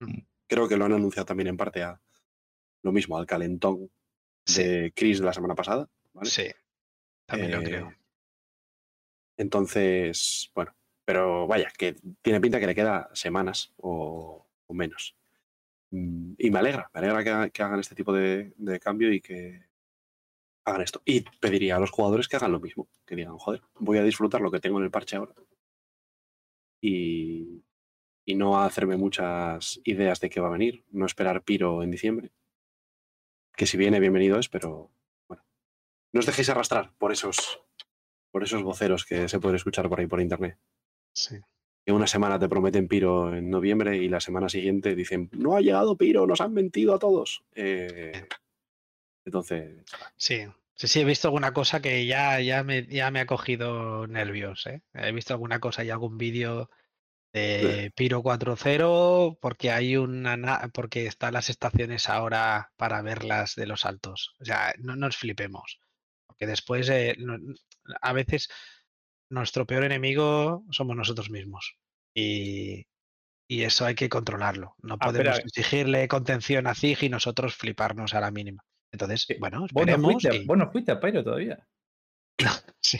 Mm. Creo que lo han anunciado también en parte a lo mismo, al calentón Sí, de Chris de la semana pasada. ¿vale? sí. También lo Eh, creo. Entonces, bueno, pero vaya, que tiene pinta que le queda semanas o, menos. Mm, Y me alegra, me alegra que, ha- que hagan este tipo de, cambio y que hagan esto. Y pediría a los jugadores que hagan lo mismo, que digan, joder, voy a disfrutar lo que tengo en el parche ahora. Y, y no hacerme muchas ideas de qué va a venir, no esperar Piro en diciembre. Que si viene, bienvenido es, pero bueno. No os dejéis arrastrar por esos, por esos voceros que se pueden escuchar por ahí por internet. Sí. Que una semana te prometen Piro en noviembre y la semana siguiente dicen, no ha llegado Piro, nos han mentido a todos. Eh, entonces, Sí, sí, sí, he visto alguna cosa que ya, ya, me, ya me ha cogido nervios. ¿eh? He visto alguna cosa y algún vídeo de Piro 4.0 porque hay una na- porque están las estaciones ahora para verlas de los altos. O sea, no nos flipemos. Porque después eh, no- a veces nuestro peor enemigo somos nosotros mismos. Y, y eso hay que controlarlo. No Ah, podemos espera. exigirle contención a Zig y nosotros fliparnos a la mínima. Entonces, Eh, bueno, Vos no, esperemos. fuiste, a- y- vos no fuiste a Pyro todavía. sí,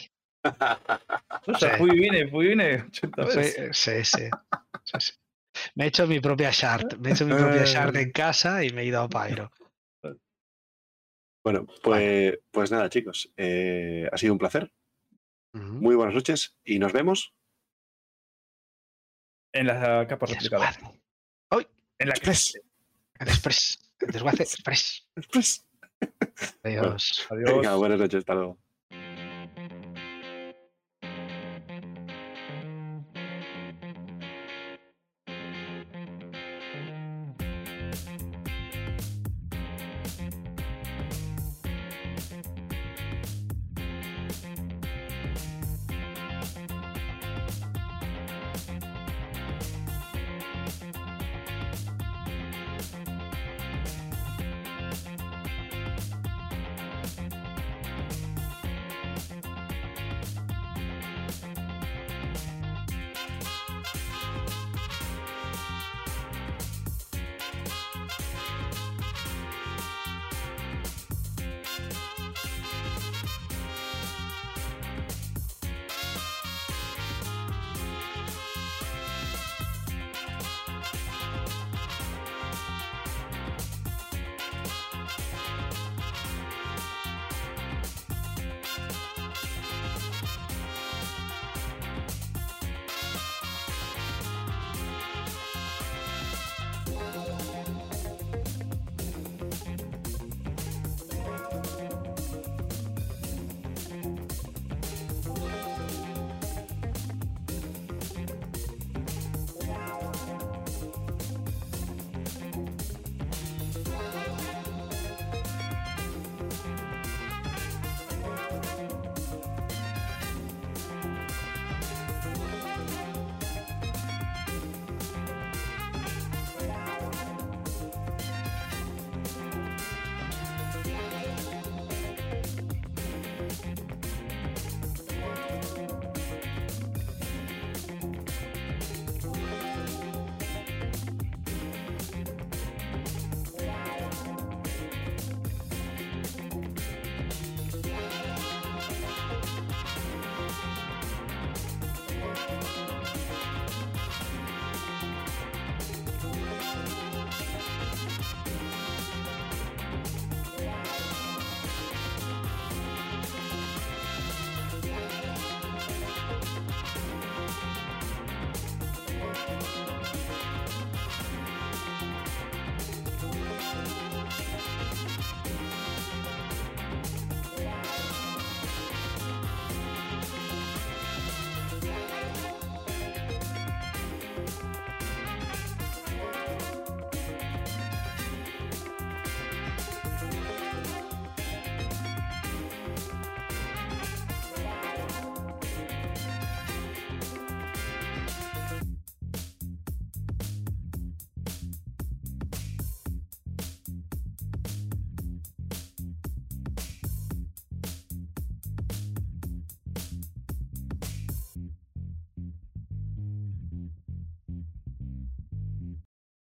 Yo ya Sí. fui y vine, fui y vine 80 sí, sí, sí, sí, sí. Me he hecho mi propia shard. Me he hecho mi propia shard Eh. en casa y me he ido a Pyro. Bueno, pues, pues nada, chicos. eh, ha sido un placer. Muy buenas noches y nos vemos. En la capa replicada. Desguace. En la Express. El Express. Desguace Express. Express. Adiós. Adiós. Venga, buenas noches. Hasta luego.